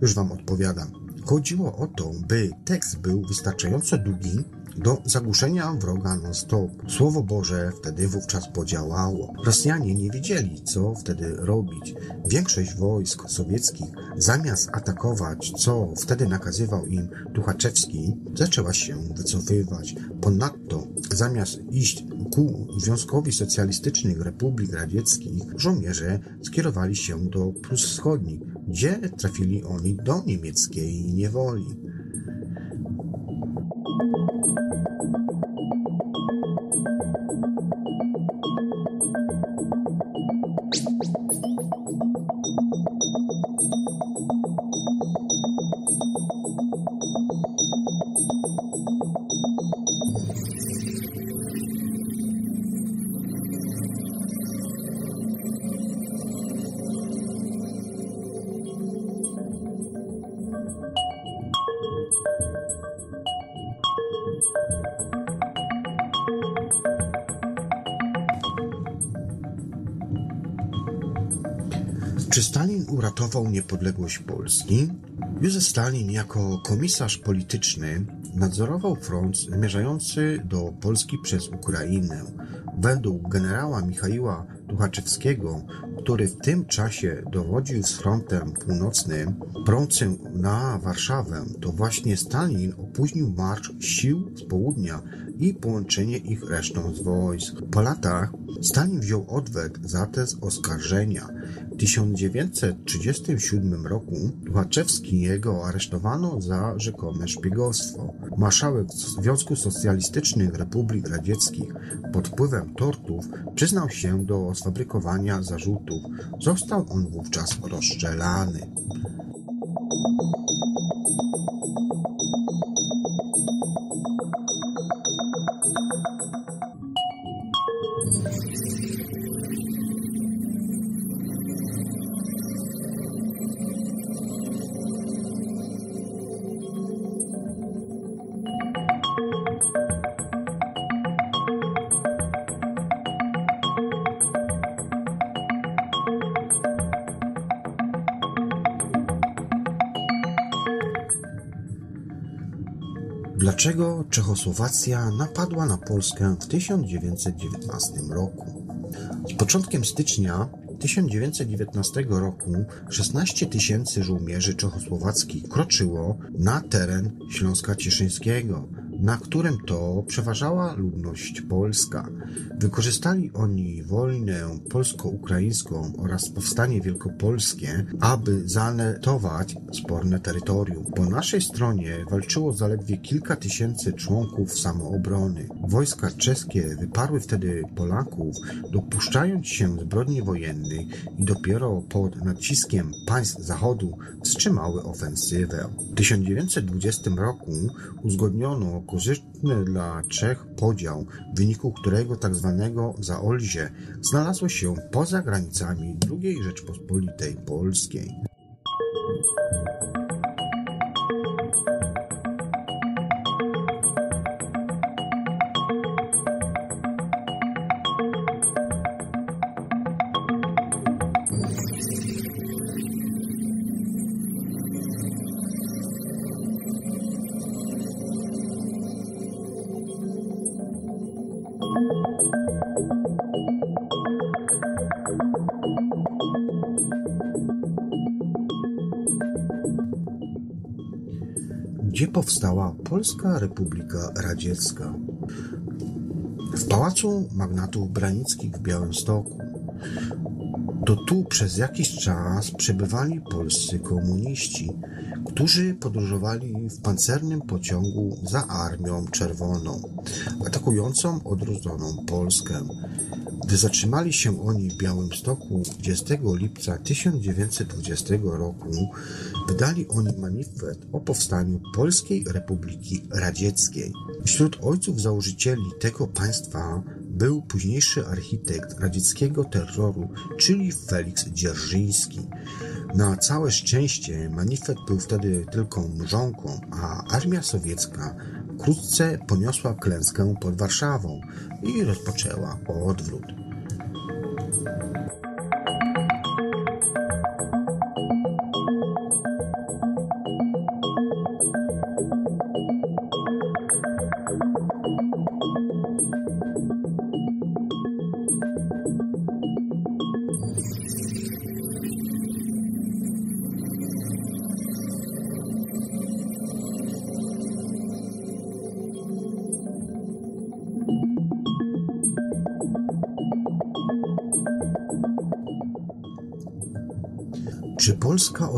Już wam odpowiadam. Chodziło o to, by tekst był wystarczająco długi, do zagłuszenia wroga non-stop. Słowo Boże wtedy wówczas podziałało. Rosjanie nie wiedzieli, co wtedy robić. Większość wojsk sowieckich, zamiast atakować, co wtedy nakazywał im Tuchaczewski, zaczęła się wycofywać. Ponadto, zamiast iść ku Związkowi Socjalistycznych Republik Radzieckich, żołnierze skierowali się do Prus Wschodnich, gdzie trafili oni do niemieckiej niewoli. Niepodległość Polski? Józef Stalin jako komisarz polityczny nadzorował front zmierzający do Polski przez Ukrainę. Według generała Michaiła Tuchaczewskiego, który w tym czasie dowodził z frontem północnym, prącę na Warszawę, to właśnie Stalin opóźnił marsz sił z południa i połączenie ich resztą z wojsk. Po latach Stalin wziął odwet za te oskarżenia. W 1937 roku Łaczewskiego aresztowano za rzekome szpiegostwo. Marszałek Związku Socjalistycznych Republik Radzieckich pod wpływem tortów przyznał się do sfabrykowania zarzutów. Został on wówczas rozstrzelany. Czechosłowacja napadła na Polskę w 1919 roku? Z początkiem stycznia 1919 roku 16 tysięcy żołnierzy czechosłowackich kroczyło na teren Śląska Cieszyńskiego, na którym to przeważała ludność polska. Wykorzystali oni wojnę polsko-ukraińską oraz powstanie wielkopolskie, aby zanetować sporne terytorium. Po naszej stronie walczyło zaledwie kilka tysięcy członków samoobrony. Wojska czeskie wyparły wtedy Polaków, dopuszczając się zbrodni wojennej i dopiero pod naciskiem państw Zachodu wstrzymały ofensywę. W 1920 roku uzgodniono korzystny dla Czech podział, w wyniku którego tzw. Zaolzie znalazło się poza granicami II Rzeczpospolitej Polskiej. Polska Republika Radziecka. W Pałacu Magnatów Branickich w Białymstoku. To tu przez jakiś czas przebywali polscy komuniści, którzy podróżowali w pancernym pociągu za Armią Czerwoną, atakującą odrodzoną Polskę. Gdy zatrzymali się oni w Białymstoku 20 lipca 1920 roku, wydali oni manifest o powstaniu Polskiej Republiki Radzieckiej. Wśród ojców założycieli tego państwa był późniejszy architekt radzieckiego terroru, czyli Felix Dzierżyński. Na całe szczęście manifest był wtedy tylko mrzonką, a armia sowiecka wkrótce poniosła klęskę pod Warszawą i rozpoczęła odwrót.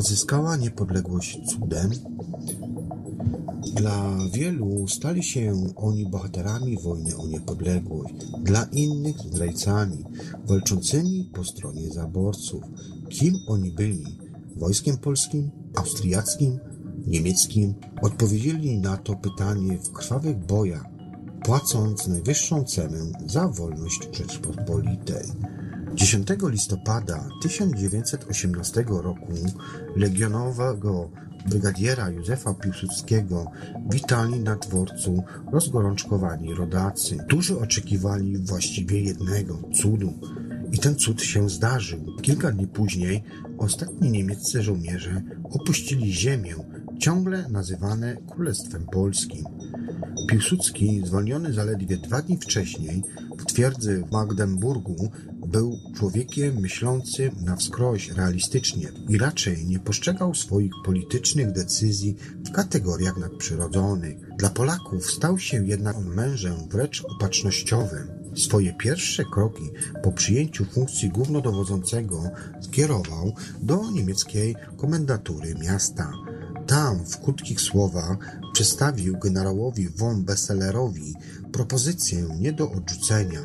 Odzyskała niepodległość cudem? Dla wielu stali się oni bohaterami wojny o niepodległość, dla innych zdrajcami, walczącymi po stronie zaborców. Kim oni byli? Wojskiem polskim, austriackim, niemieckim? Odpowiedzieli na to pytanie w krwawych bojach, płacąc najwyższą cenę za wolność Rzeczpospolitej. 10 listopada 1918 roku legionowego brygadiera Józefa Piłsudskiego witali na dworcu rozgorączkowani rodacy, którzy oczekiwali właściwie jednego cudu. I ten cud się zdarzył. Kilka dni później ostatni niemieccy żołnierze opuścili ziemię, ciągle nazywane Królestwem Polskim. Piłsudski, zwolniony zaledwie dwa dni wcześniej w twierdzy w Magdeburgu, był człowiekiem myślącym na wskroś realistycznie i raczej nie postrzegał swoich politycznych decyzji w kategoriach nadprzyrodzonych. Dla Polaków stał się jednak mężem wręcz opatrznościowym. Swoje pierwsze kroki po przyjęciu funkcji głównodowodzącego skierował do niemieckiej komendatury miasta. Tam w krótkich słowach przedstawił generałowi von Bessellerowi propozycję nie do odrzucenia,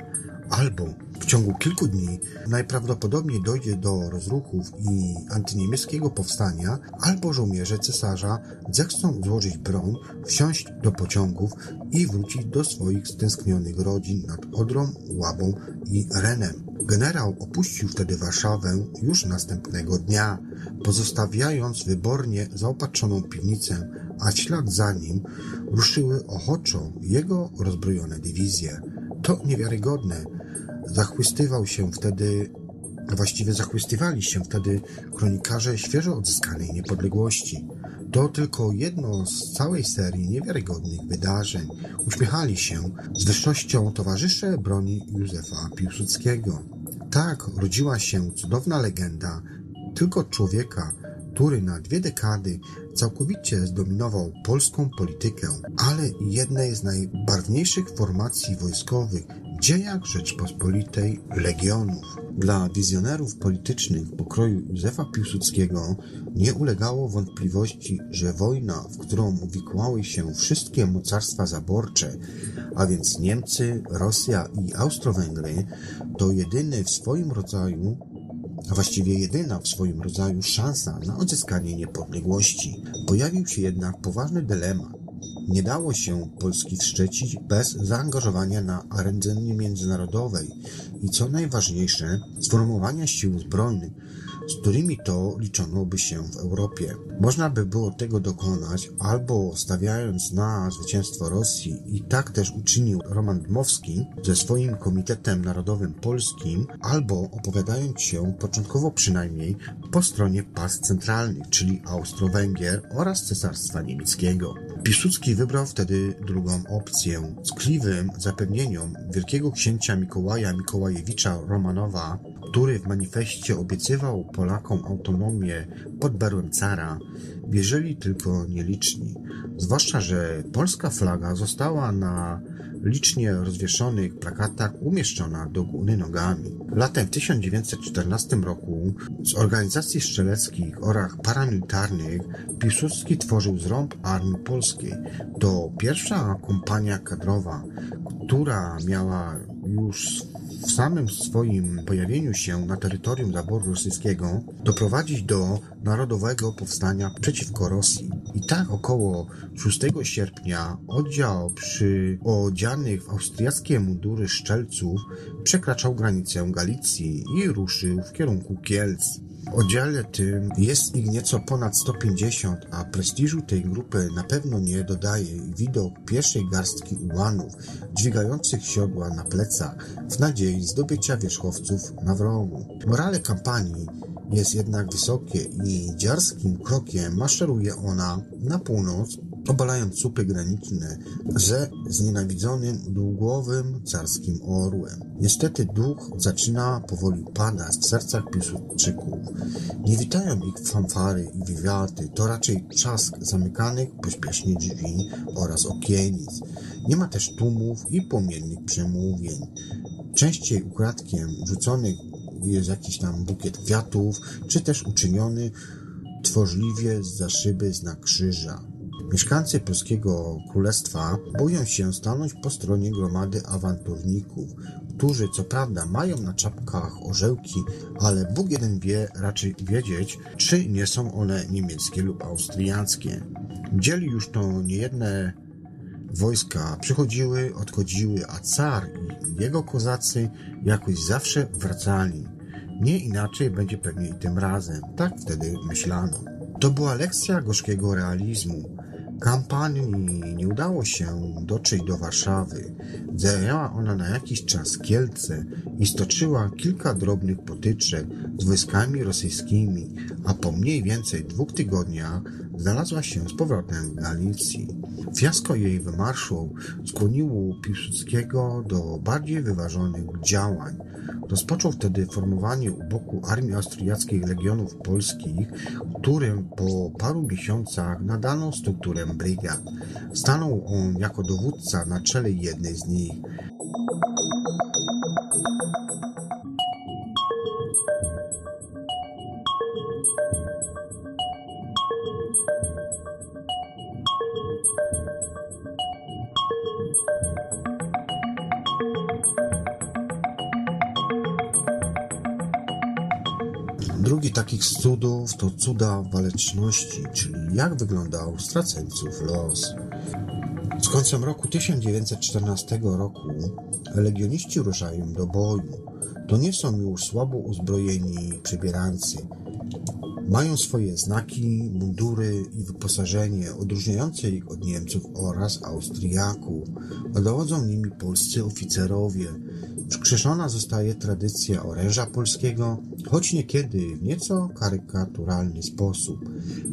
albo w ciągu kilku dni najprawdopodobniej dojdzie do rozruchów i antyniemieckiego powstania, albo żołnierze cesarza zechcą złożyć broń, wsiąść do pociągów i wrócić do swoich stęsknionych rodzin nad Odrą, Łabą i Renem. Generał opuścił wtedy Warszawę już następnego dnia, pozostawiając wybornie zaopatrzoną piwnicę, a ślad za nim ruszyły ochoczo jego rozbrojone dywizje. To niewiarygodne. Zachwystywał się wtedy, właściwie zachwystywali się wtedy kronikarze świeżo odzyskanej niepodległości. To tylko jedno z całej serii niewiarygodnych wydarzeń. Uśmiechali się z wyższością towarzysze broni Józefa Piłsudskiego. Tak rodziła się cudowna legenda tylko człowieka, który na dwie dekady całkowicie zdominował polską politykę, ale jednej z najbarwniejszych formacji wojskowych dziejach Rzeczpospolitej Legionów. Dla wizjonerów politycznych pokroju Józefa Piłsudskiego nie ulegało wątpliwości, że wojna, w którą uwikłały się wszystkie mocarstwa zaborcze, a więc Niemcy, Rosja i Austro-Węgry, to jedyny w swoim rodzaju a właściwie jedyna w swoim rodzaju szansa na odzyskanie niepodległości. Pojawił się jednak poważny dylemat. Nie dało się Polski wszczecić bez zaangażowania na arenie międzynarodowej i co najważniejsze, sformowania sił zbrojnych, z którymi to liczono by się w Europie. Można by było tego dokonać albo stawiając na zwycięstwo Rosji i tak też uczynił Roman Dmowski ze swoim Komitetem Narodowym Polskim, albo opowiadając się początkowo przynajmniej po stronie pas centralnych, czyli Austro-Węgier oraz Cesarstwa Niemieckiego. Piłsudski wybrał wtedy drugą opcję. Tkliwym zapewnieniom wielkiego księcia Mikołaja Mikołajewicza Romanowa który w manifestie obiecywał Polakom autonomię pod berłem cara, wierzyli tylko nieliczni. Zwłaszcza, że polska flaga została na licznie rozwieszonych plakatach umieszczona do góry nogami. Latem 1914 roku z organizacji strzeleckich oraz paramilitarnych Piłsudski tworzył zrąb Armii Polskiej. To pierwsza kompania kadrowa, która miała już w samym swoim pojawieniu się na terytorium zaboru rosyjskiego doprowadzić do narodowego powstania przeciwko Rosji. I tak około 6 sierpnia oddział przy odzianych w austriackie mundury szczelców przekraczał granicę Galicji i ruszył w kierunku Kielc. W oddziale tym jest ich nieco ponad 150, a prestiżu tej grupy na pewno nie dodaje widok pierwszej garstki ułanów dźwigających siodła na plecach w nadziei zdobycia wierzchowców na wrogu. Morale kampanii jest jednak wysokie i dziarskim krokiem maszeruje ona na północ obalając słupy graniczne ze znienawidzonym długowym carskim orłem. Niestety duch zaczyna powoli padać w sercach Piłsudczyków. Nie witają ich fanfary i wiwiaty, to raczej trzask zamykanych pośpiesznie drzwi oraz okienic. Nie ma też tłumów i płomiennych przemówień. Częściej ukradkiem rzuconych jest jakiś tam bukiet kwiatów, czy też uczyniony tworzliwie za szyby znak krzyża. Mieszkańcy polskiego królestwa boją się stanąć po stronie gromady awanturników, którzy co prawda mają na czapkach orzełki, ale Bóg jeden wie raczej wiedzieć, czy nie są one niemieckie lub austriackie. Dzieli już to niejedne wojska przychodziły, odchodziły, a car i jego kozacy jakoś zawsze wracali. Nie inaczej będzie pewnie i tym razem, tak wtedy myślano. To była lekcja gorzkiego realizmu. Kampanii nie udało się dotrzeć do Warszawy. Zajęła ona na jakiś czas Kielce i stoczyła kilka drobnych potyczek z wojskami rosyjskimi, a po mniej więcej dwóch tygodniach znalazła się z powrotem w Galicji. Fiasko jej wymarszu skłoniło Piłsudskiego do bardziej wyważonych działań. Rozpoczął wtedy formowanie u boku armii austriackich legionów polskich, którym po paru miesiącach nadano strukturę brygad. Stanął on jako dowódca na czele jednej z nich. Takich cudów to cuda waleczności, czyli jak wyglądał straceńców los. Z końcem roku 1914 roku legioniści ruszają do boju. To nie są już słabo uzbrojeni przebierańcy. Mają swoje znaki, mundury i wyposażenie odróżniające ich od Niemców oraz Austriaków. Dowodzą nimi polscy oficerowie, Skrzeszona zostaje tradycja oręża polskiego, choć niekiedy w nieco karykaturalny sposób.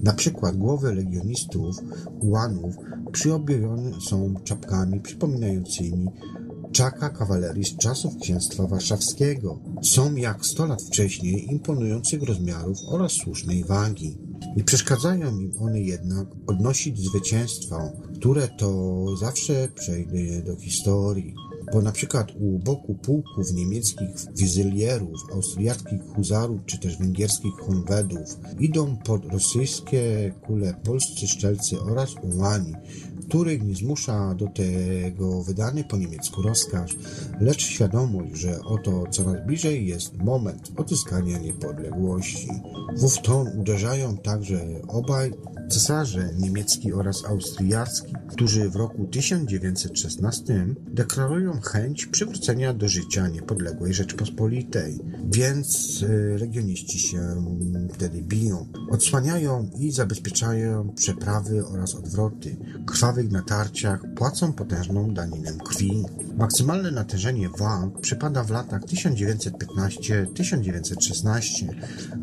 Na przykład głowy legionistów, ułanów przyobione są czapkami przypominającymi czaka kawalerii z czasów księstwa warszawskiego. Są jak sto lat wcześniej imponujących rozmiarów oraz słusznej wagi. Nie przeszkadzają im one jednak odnosić zwycięstwa, które to zawsze przejdzie do historii bo na przykład u boku pułków niemieckich wizylierów, austriackich huzarów czy też węgierskich honwedów idą pod rosyjskie kule polscy szczelcy oraz ułani, których nie zmusza do tego wydany po niemiecku rozkaz, lecz świadomość, że oto coraz bliżej jest moment odzyskania niepodległości. W ton uderzają także obaj cesarze niemiecki oraz austriacki, którzy w roku 1916 deklarują chęć przywrócenia do życia niepodległej Rzeczpospolitej, więc legioniści się wtedy biją. Odsłaniają i zabezpieczają przeprawy oraz odwroty. Krwawych natarciach płacą potężną daninę krwi. Maksymalne natężenie walk przypada w latach 1915-1916,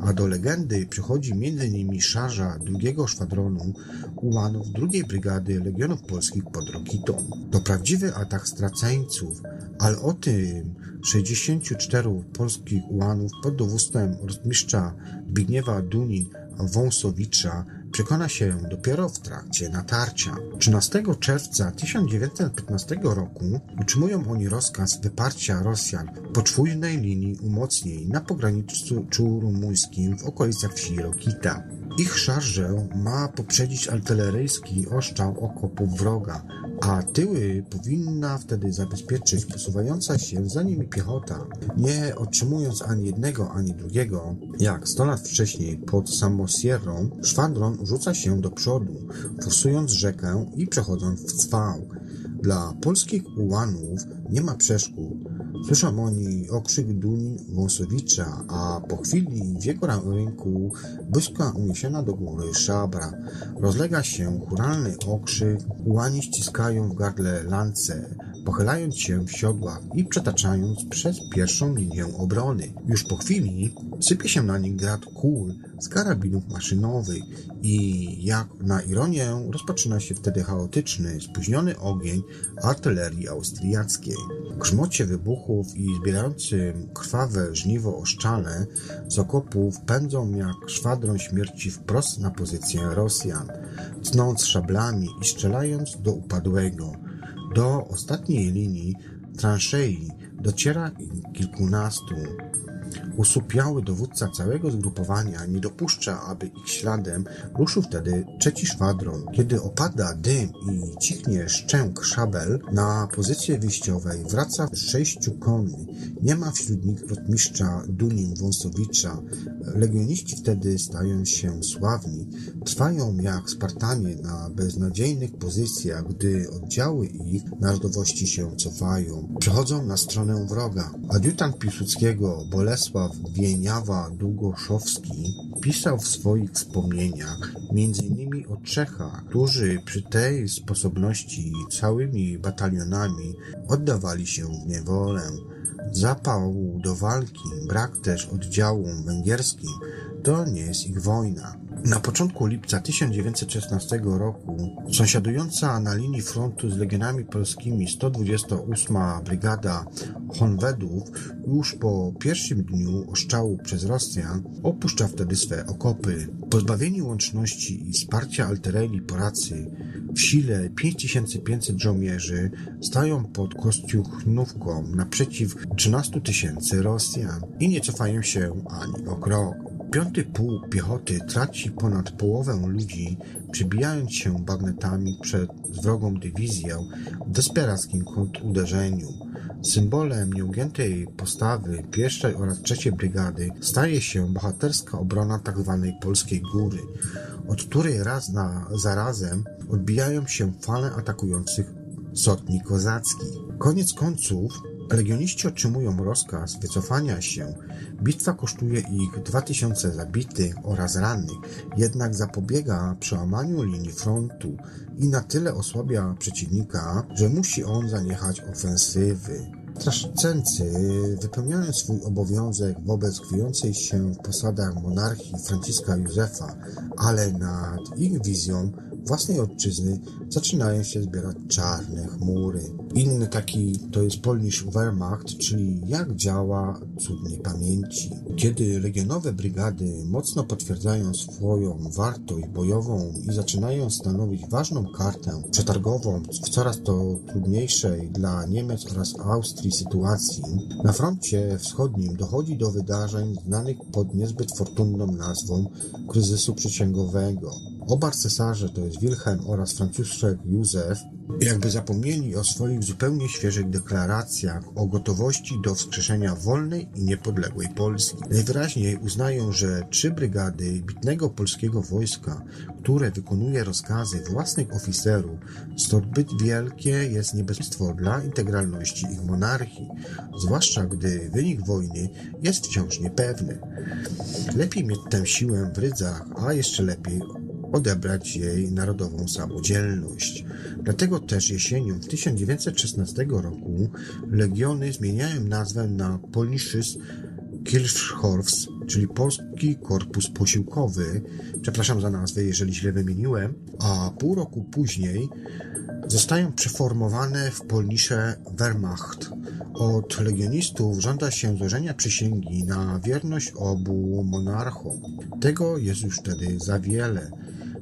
a do legendy przychodzi m.in. szarża drugiego szwadronu ułanów II Brygady Legionów Polskich pod Rokitą. To prawdziwy atak straceńców, ale o tym 64 polskich ułanów pod dowództwem rotmistrza Zbigniewa Dunin Wąsowicza przekona się dopiero w trakcie natarcia. 13 czerwca 1915 roku utrzymują oni rozkaz wyparcia Rosjan po czwórnej linii umocnień na pograniczu rumuńskim w okolicach wsi Rokita. Ich szarżę ma poprzedzić artyleryjski oszczał okopów wroga, a tyły powinna wtedy zabezpieczyć posuwająca się za nimi piechota. Nie otrzymując ani jednego, ani drugiego, jak sto lat wcześniej pod Samosierrą, szwadron rzuca się do przodu, forsując rzekę i przechodząc w cwał. Dla polskich ułanów nie ma przeszkód. Słyszą oni okrzyk Dunin Wąsowicza, a po chwili w jego ręku błyska uniesiona do góry szabra. Rozlega się churalny okrzyk, ułani ściskają w gardle lance, pochylając się w siodłach i przetaczając przez pierwszą linię obrony. Już po chwili sypie się na nich grad kul z karabinów maszynowych i jak na ironię rozpoczyna się wtedy chaotyczny, spóźniony ogień artylerii austriackiej. W grzmocie wybuchów i zbierającym krwawe żniwo oszczane z okopów pędzą jak szwadron śmierci wprost na pozycję Rosjan, tnąc szablami i strzelając do upadłego. Do ostatniej linii transzei dociera kilkunastu. Usupiały dowódca całego zgrupowania nie dopuszcza, aby ich śladem ruszył wtedy trzeci szwadron. Kiedy opada dym i cichnie szczęk szabel, na pozycję wyjściowej wraca sześciu konny. Nie ma wśród nich rotmistrza Dunin Wąsowicza. Legioniści wtedy stają się sławni. Trwają jak Spartanie na beznadziejnych pozycjach, gdy oddziały ich narodowości się cofają. Przechodzą na stronę wroga. Adiutant Piłsudskiego, Bolesław Wieniawa-Długoszowski pisał w swoich wspomnieniach m.in. o Czechach, którzy przy tej sposobności całymi batalionami oddawali się w niewolę. Zapału do walki, brak też oddziałom węgierskim to nie jest ich wojna. Na początku lipca 1916 roku sąsiadująca na linii frontu z legionami polskimi 128 Brygada Honwedów już po pierwszym dniu oszczału przez Rosjan opuszcza wtedy swe okopy. Pozbawieni łączności i wsparcia artylerii Polacy w sile 5500 żołnierzy stają pod Kostiuchnówką naprzeciw 13 tysięcy Rosjan i nie cofają się ani o krok. Piąty pułk piechoty traci ponad połowę ludzi, przebijając się bagnetami przed wrogą dywizją w desperackim kontruderzeniu. Symbolem nieugiętej postawy pierwszej oraz trzeciej brygady staje się bohaterska obrona tzw. Polskiej Góry, od której raz na zarazem odbijają się fale atakujących sotni kozackich. Koniec końców Legioniści otrzymują rozkaz wycofania się. Bitwa kosztuje ich 2000 zabitych oraz rannych, jednak zapobiega przełamaniu linii frontu i na tyle osłabia przeciwnika, że musi on zaniechać ofensywy. Straszcency, wypełniając swój obowiązek wobec chwiejącej się w posadach monarchii Franciszka Józefa, ale nad ich wizją własnej ojczyzny zaczynają się zbierać czarne chmury. Inny taki to jest Polnisch Wehrmacht, czyli jak działa cud niepamięci. Kiedy legionowe brygady mocno potwierdzają swoją wartość bojową i zaczynają stanowić ważną kartę przetargową w coraz to trudniejszej dla Niemiec oraz Austrii sytuacji, na froncie wschodnim dochodzi do wydarzeń znanych pod niezbyt fortunną nazwą kryzysu przysięgowego. Oba cesarze, to jest Wilhelm oraz Franciszek Józef, jakby zapomnieli o swoich zupełnie świeżych deklaracjach o gotowości do wskrzeszenia wolnej i niepodległej Polski. Najwyraźniej uznają, że trzy brygady bitnego polskiego wojska, które wykonuje rozkazy własnych oficerów, zbyt wielkie jest niebezpieczeństwo dla integralności ich monarchii, zwłaszcza gdy wynik wojny jest wciąż niepewny. Lepiej mieć tę siłę w rydzach, a jeszcze lepiej odebrać jej narodową samodzielność. Dlatego też jesienią 1916 roku legiony zmieniają nazwę na Polnisches Kirchhorfs, czyli Polski Korpus Posiłkowy. Przepraszam za nazwę, jeżeli źle wymieniłem. A pół roku później zostają przeformowane w Polnisze Wehrmacht. Od legionistów żąda się złożenia przysięgi na wierność obu monarchom. Tego jest już wtedy za wiele.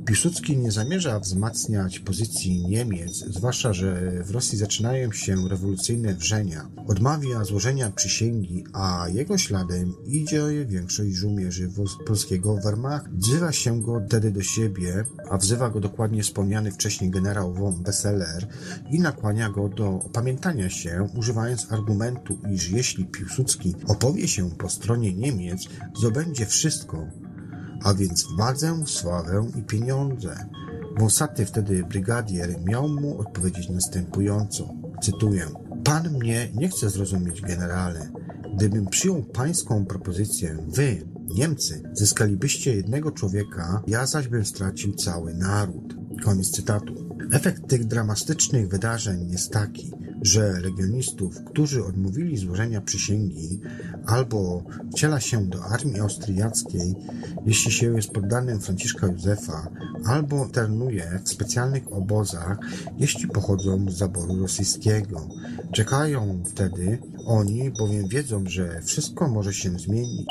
Piłsudski nie zamierza wzmacniać pozycji Niemiec, zwłaszcza, że w Rosji zaczynają się rewolucyjne wrzenia. Odmawia złożenia przysięgi, a jego śladem idzie większość żołnierzy polskiego Wehrmacht. Wzywa się go wtedy do siebie, a wzywa go dokładnie wspomniany wcześniej generał von Besseler i nakłania go do opamiętania się, używając argumentu, iż jeśli Piłsudski opowie się po stronie Niemiec, zdobędzie wszystko, a więc władzę, sławę i pieniądze. Wąsaty wtedy brygadier miał mu odpowiedzieć następująco, cytuję, Pan mnie nie chce zrozumieć, generale. Gdybym przyjął pańską propozycję, wy, Niemcy, zyskalibyście jednego człowieka, ja zaś bym stracił cały naród. Koniec cytatu. Efekt tych dramatycznych wydarzeń jest taki, że legionistów, którzy odmówili złożenia przysięgi, albo wciela się do armii austriackiej, jeśli się jest poddanym Franciszka Józefa, albo internuje w specjalnych obozach, jeśli pochodzą z zaboru rosyjskiego. Czekają wtedy oni, bowiem wiedzą, że wszystko może się zmienić.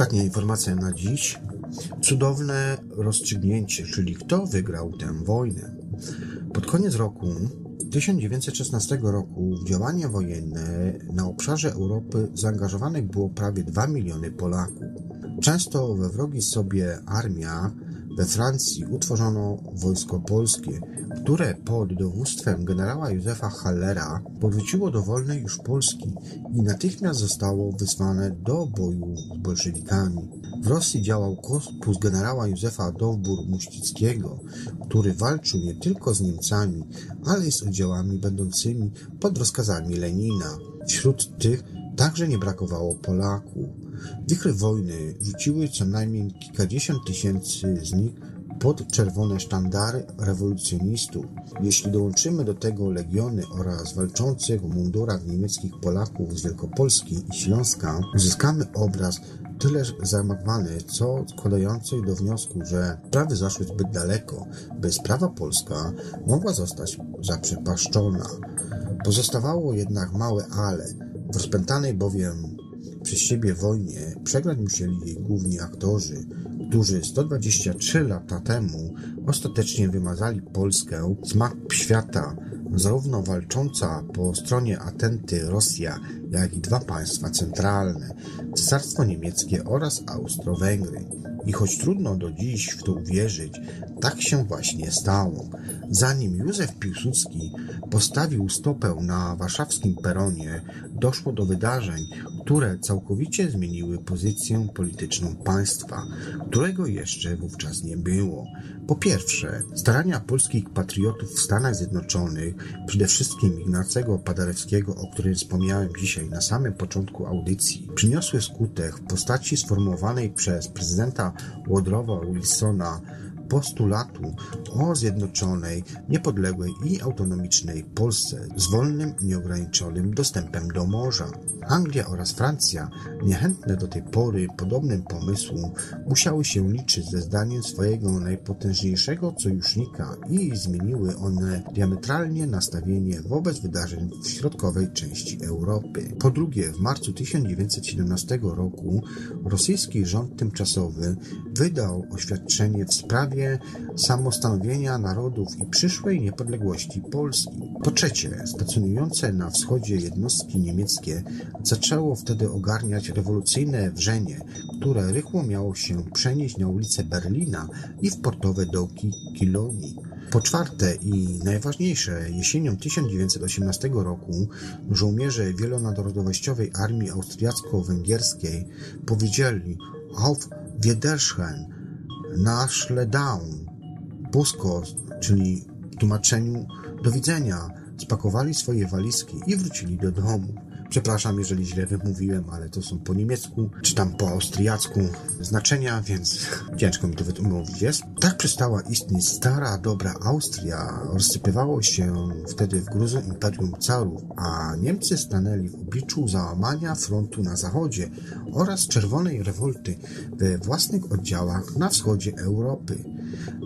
Ostatnia informacja na dziś. Cudowne rozstrzygnięcie, czyli kto wygrał tę wojnę. Pod koniec roku 1916 roku w działania wojenne na obszarze Europy zaangażowanych było prawie 2 miliony Polaków. Często we wrogi sobie armia we Francji utworzono wojsko polskie, które pod dowództwem generała Józefa Hallera powróciło do wolnej już Polski i natychmiast zostało wysłane do boju z bolszewikami. W Rosji działał korpus generała Józefa Dowbor-Muścickiego, który walczył nie tylko z Niemcami, ale i z oddziałami będącymi pod rozkazami Lenina. Wśród tych także nie brakowało Polaków. Wichry wojny rzuciły co najmniej kilkadziesiąt tysięcy z nich pod czerwone sztandary rewolucjonistów. Jeśli dołączymy do tego legiony oraz walczących w mundurach niemieckich Polaków z Wielkopolski i Śląska, uzyskamy obraz tyleż zamagwany, co składający do wniosku, że sprawy zaszły zbyt daleko, by sprawa polska mogła zostać zaprzepaszczona. Pozostawało jednak małe ale, w rozpętanej bowiem przez siebie wojnie przegrać musieli jej główni aktorzy, którzy 123 lata temu ostatecznie wymazali Polskę z map świata, zarówno walcząca po stronie Atenty Rosja, jak i dwa państwa centralne, Cesarstwo Niemieckie oraz Austro-Węgry. I choć trudno do dziś w to uwierzyć, tak się właśnie stało. Zanim Józef Piłsudski postawił stopę na warszawskim peronie, doszło do wydarzeń, które całkowicie zmieniły pozycję polityczną państwa, którego jeszcze wówczas nie było. Po pierwsze, starania polskich patriotów w Stanach Zjednoczonych, przede wszystkim Ignacego Paderewskiego, o którym wspomniałem dzisiaj na samym początku audycji, przyniosły skutek w postaci sformułowanej przez prezydenta Woodrowa Wilsona postulatu o zjednoczonej, niepodległej i autonomicznej Polsce z wolnym, nieograniczonym dostępem do morza. Anglia oraz Francja, niechętne do tej pory podobnym pomysłom, musiały się liczyć ze zdaniem swojego najpotężniejszego sojusznika i zmieniły one diametralnie nastawienie wobec wydarzeń w środkowej części Europy. Po drugie, w marcu 1917 roku rosyjski rząd tymczasowy wydał oświadczenie w sprawie samostanowienia narodów i przyszłej niepodległości Polski. Po trzecie, stacjonujące na wschodzie jednostki niemieckie zaczęło wtedy ogarniać rewolucyjne wrzenie, które rychło miało się przenieść na ulice Berlina i w portowe dołki Kilonii. Po czwarte i najważniejsze, jesienią 1918 roku żołnierze wielonarodowościowej armii austriacko-węgierskiej powiedzieli Auf Wiedersehen, Naszle Down, Pusko, czyli w tłumaczeniu do widzenia, spakowali swoje walizki i wrócili do domu. Przepraszam, jeżeli źle wymówiłem, ale to są po niemiecku, czy tam po austriacku znaczenia, więc ciężko mi to wymówić jest. Tak przestała istnieć stara, dobra Austria. Rozsypywało się wtedy w gruzę imperium carów, a Niemcy stanęli w obliczu załamania frontu na zachodzie oraz czerwonej rewolty we własnych oddziałach na wschodzie Europy.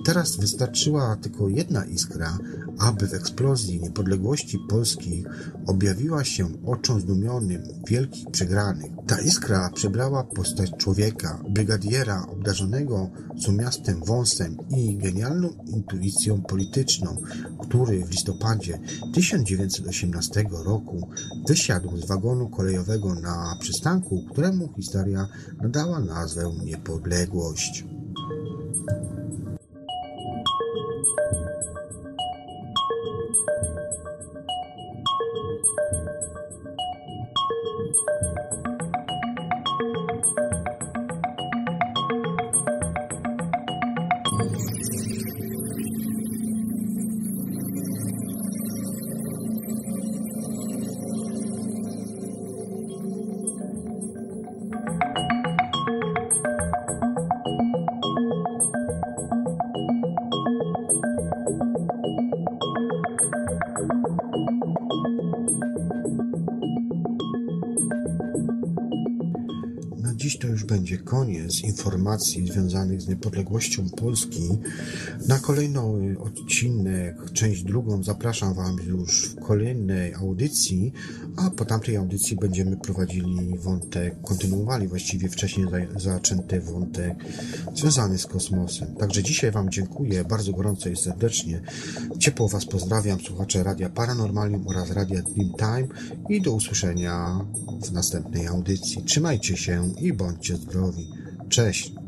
Teraz wystarczyła tylko jedna iskra, aby w eksplozji niepodległości Polski objawiła się oczom zdumionym wielkich przegranych. Ta iskra przybrała postać człowieka, brygadiera obdarzonego sumiastym wąsem i genialną intuicją polityczną, który w listopadzie 1918 roku wysiadł z wagonu kolejowego na przystanku, któremu historia nadała nazwę Niepodległość. Będzie koniec informacji związanych z niepodległością Polski. Na kolejny odcinek, część drugą, zapraszam Wam już w kolejnej audycji, a po tamtej audycji będziemy prowadzili wątek, kontynuowali właściwie wcześniej zaczęty wątek związany z kosmosem. Także dzisiaj Wam dziękuję bardzo gorąco i serdecznie. Ciepło Was pozdrawiam, słuchacze Radia Paranormalium oraz Radia Dreamtime i do usłyszenia w następnej audycji. Trzymajcie się i bądźcie zdrowi. Cześć!